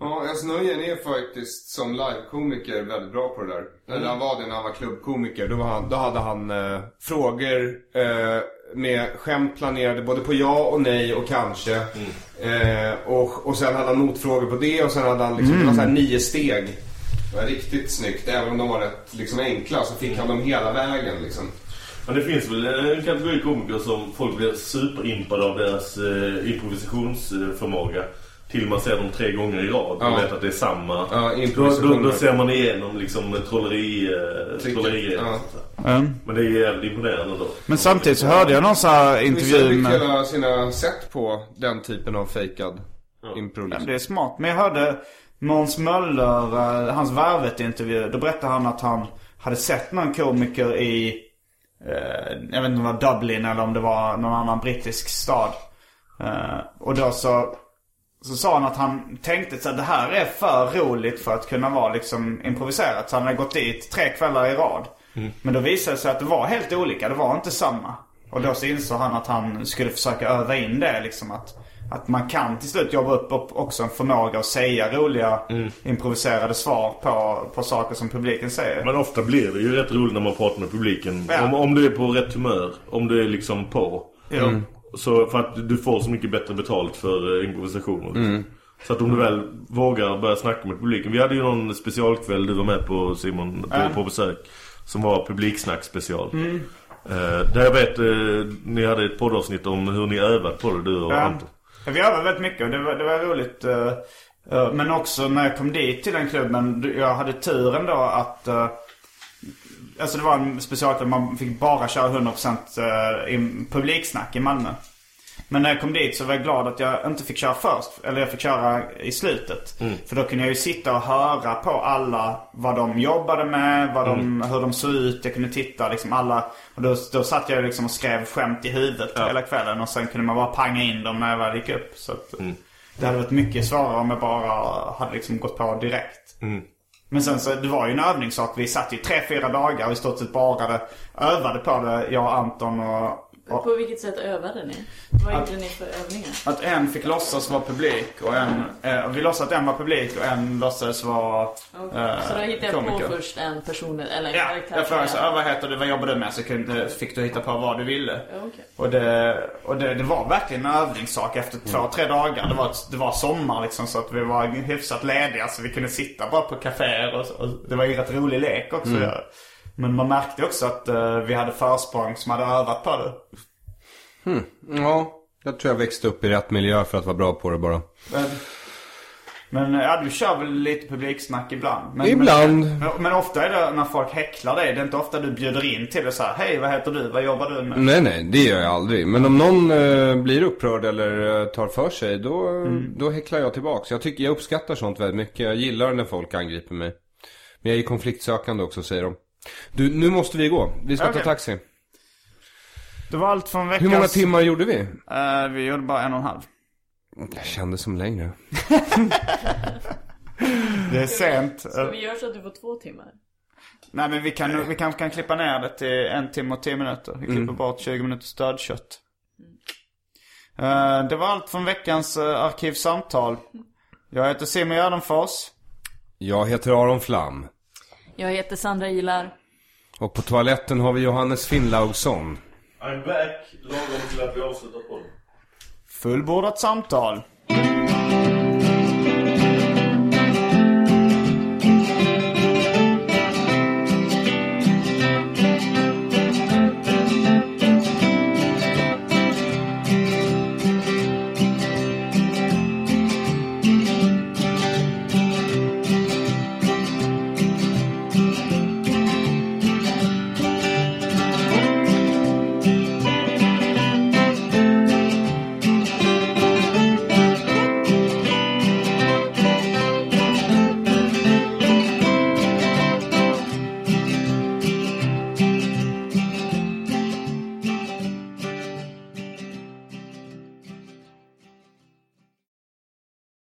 Speaker 6: Ja, alltså Nöjen är faktiskt som livekomiker väldigt bra på det där. Eller han var det när han var klubbkomiker. Då, var han, då hade han eh, frågor eh, med skämt planerade både på ja och nej och kanske. Eh, och, och sen hade han motfrågor på det och sen hade han liksom, det var så här nio steg. Det var riktigt snyggt. Även om de var rätt liksom, enkla så fick han dem hela vägen liksom.
Speaker 3: Men det finns väl en kategori komiker som folk blir superimpade av deras eh, improvisationsförmåga. Till man ser dem tre gånger i rad och
Speaker 6: Ja.
Speaker 3: vet att det är samma.
Speaker 6: Ja,
Speaker 3: då, då, ser man igenom liksom trolleri, eh, trollerigrejer.
Speaker 6: ja.
Speaker 2: Mm.
Speaker 3: Men det är jävligt imponerande då.
Speaker 2: Men samtidigt så hörde jag någon sån här intervju med...
Speaker 6: hela sina sätt på den typen av fejkad impro.
Speaker 2: Ja,
Speaker 6: Liksom.
Speaker 2: det är smart. Men jag hörde Måns Möller, eh, hans Värvet-intervju. Då berättade han att han hade sett någon komiker i, eh, jag vet inte om det var Dublin eller om det var någon annan brittisk stad. Eh, och då så, så sa han att han tänkte att det här är för roligt för att kunna vara liksom improviserat. Så han hade gått dit tre kvällar i rad. Men då visade det sig att det var helt olika. Det var inte samma. Och då så insåg han att han skulle försöka öva in det liksom att att man kan till slut jobba upp, upp också en förmåga att säga roliga improviserade svar på, på saker som publiken säger.
Speaker 3: Men ofta blir det ju rätt roligt när man pratar med publiken.
Speaker 2: Ja.
Speaker 3: Om, om du är på rätt humör. Om du är liksom på.
Speaker 2: Jo.
Speaker 3: Så för att du får så mycket bättre betalt för eh, improvisationer.
Speaker 6: Mm.
Speaker 3: Så att om du väl vågar börja snacka med publiken. Vi hade ju någon specialkväll du var med på Simon på,
Speaker 2: Ja.
Speaker 3: på besök. Som var publiksnack special.
Speaker 2: Mm.
Speaker 3: Eh, där jag vet eh, ni hade ett poddavsnitt om hur ni övat på det du och
Speaker 2: Ja.
Speaker 3: Anton.
Speaker 2: Vi övade väldigt mycket och det var, det var roligt. eh, eh, men också när jag kom dit till den klubben, jag hade turen då att... eh, alltså det var en specialklubb, man fick bara köra 100% uh, i publiksnack i Malmö. Men när jag kom dit så var jag glad att jag inte fick köra först. Eller jag fick köra i slutet. För då kunde jag ju sitta och höra på alla vad de jobbade med, vad de, hur de såg ut. Jag kunde titta liksom alla. Och då, då satt jag liksom och skrev skämt i huvudet hela kvällen. Och sen kunde man bara panga in dem när jag väl gick upp. Så att, Det hade varit mycket svårare om jag bara hade liksom gått på direkt. Men sen så, det var ju en övningssak. Vi satt ju tre, fyra dagar och i stort sett bara övade på det, jag och Anton och och
Speaker 4: På vilket sätt övade ni? Vad gjorde ni för övningar?
Speaker 2: att en fick låtsas vara publik och en... Eh, vi låtsades att en var publik och en låtsades vara eh,
Speaker 4: Så då hittade jag
Speaker 2: komiker.
Speaker 4: på först en person eller en
Speaker 2: Ja,
Speaker 4: karaktär.
Speaker 2: jag frågade så vad heter du, vad jobbar du med? Så kunde, fick du hitta på vad du ville.
Speaker 4: Ja, okej.
Speaker 2: Och, det, och det, det var verkligen en övningssak efter två, tre dagar. Det var, det var sommar liksom så att vi var hyfsat lediga så vi kunde sitta bara på kaféer och, och det var ju rätt rolig lek också.
Speaker 6: Mm.
Speaker 2: Men man märkte också att eh, vi hade försprång som hade övat på det.
Speaker 6: Ja, jag tror jag växte upp i rätt miljö för att vara bra på det bara.
Speaker 2: Men, men ja, du kör väl lite publiksnack ibland? Men,
Speaker 6: Ibland.
Speaker 2: Men, men ofta är det när folk häcklar dig. Det är inte ofta du bjuder in till det så här. Hej, vad heter du? Vad jobbar du med?
Speaker 6: Nej, nej, det gör jag aldrig. Men om någon eh, blir upprörd eller eh, tar för sig, då, då häcklar jag tillbaks. Jag, tycker, jag uppskattar sånt väldigt mycket. Jag gillar när folk angriper mig. Men jag är konfliktsökande också, säger de. Du, nu måste vi gå. Vi ska
Speaker 2: Okej.
Speaker 6: ta taxi.
Speaker 2: Det var allt från
Speaker 6: Hur
Speaker 2: veckans...
Speaker 6: många timmar gjorde vi?
Speaker 2: Eh, vi gjorde bara en och en halv.
Speaker 6: Jag kände som längre.
Speaker 2: Det är sent.
Speaker 4: Ska vi göra så att du får två timmar?
Speaker 2: nej men vi kan, vi kan, kan klippa ner det till en timme och tio minuter. Vi klipper bort 20 minuters dödkött. Eh, det var allt från veckans uh, arkivsamtal. Jag heter Simon Gärdenfors.
Speaker 6: Jag heter Aron Flam.
Speaker 4: Jag heter Sandra Ilar.
Speaker 6: Och på toaletten har vi Johannes Finnlaugsson.
Speaker 3: I'm back, lagom till att vi avslutar podden.
Speaker 2: Fullbordat samtal.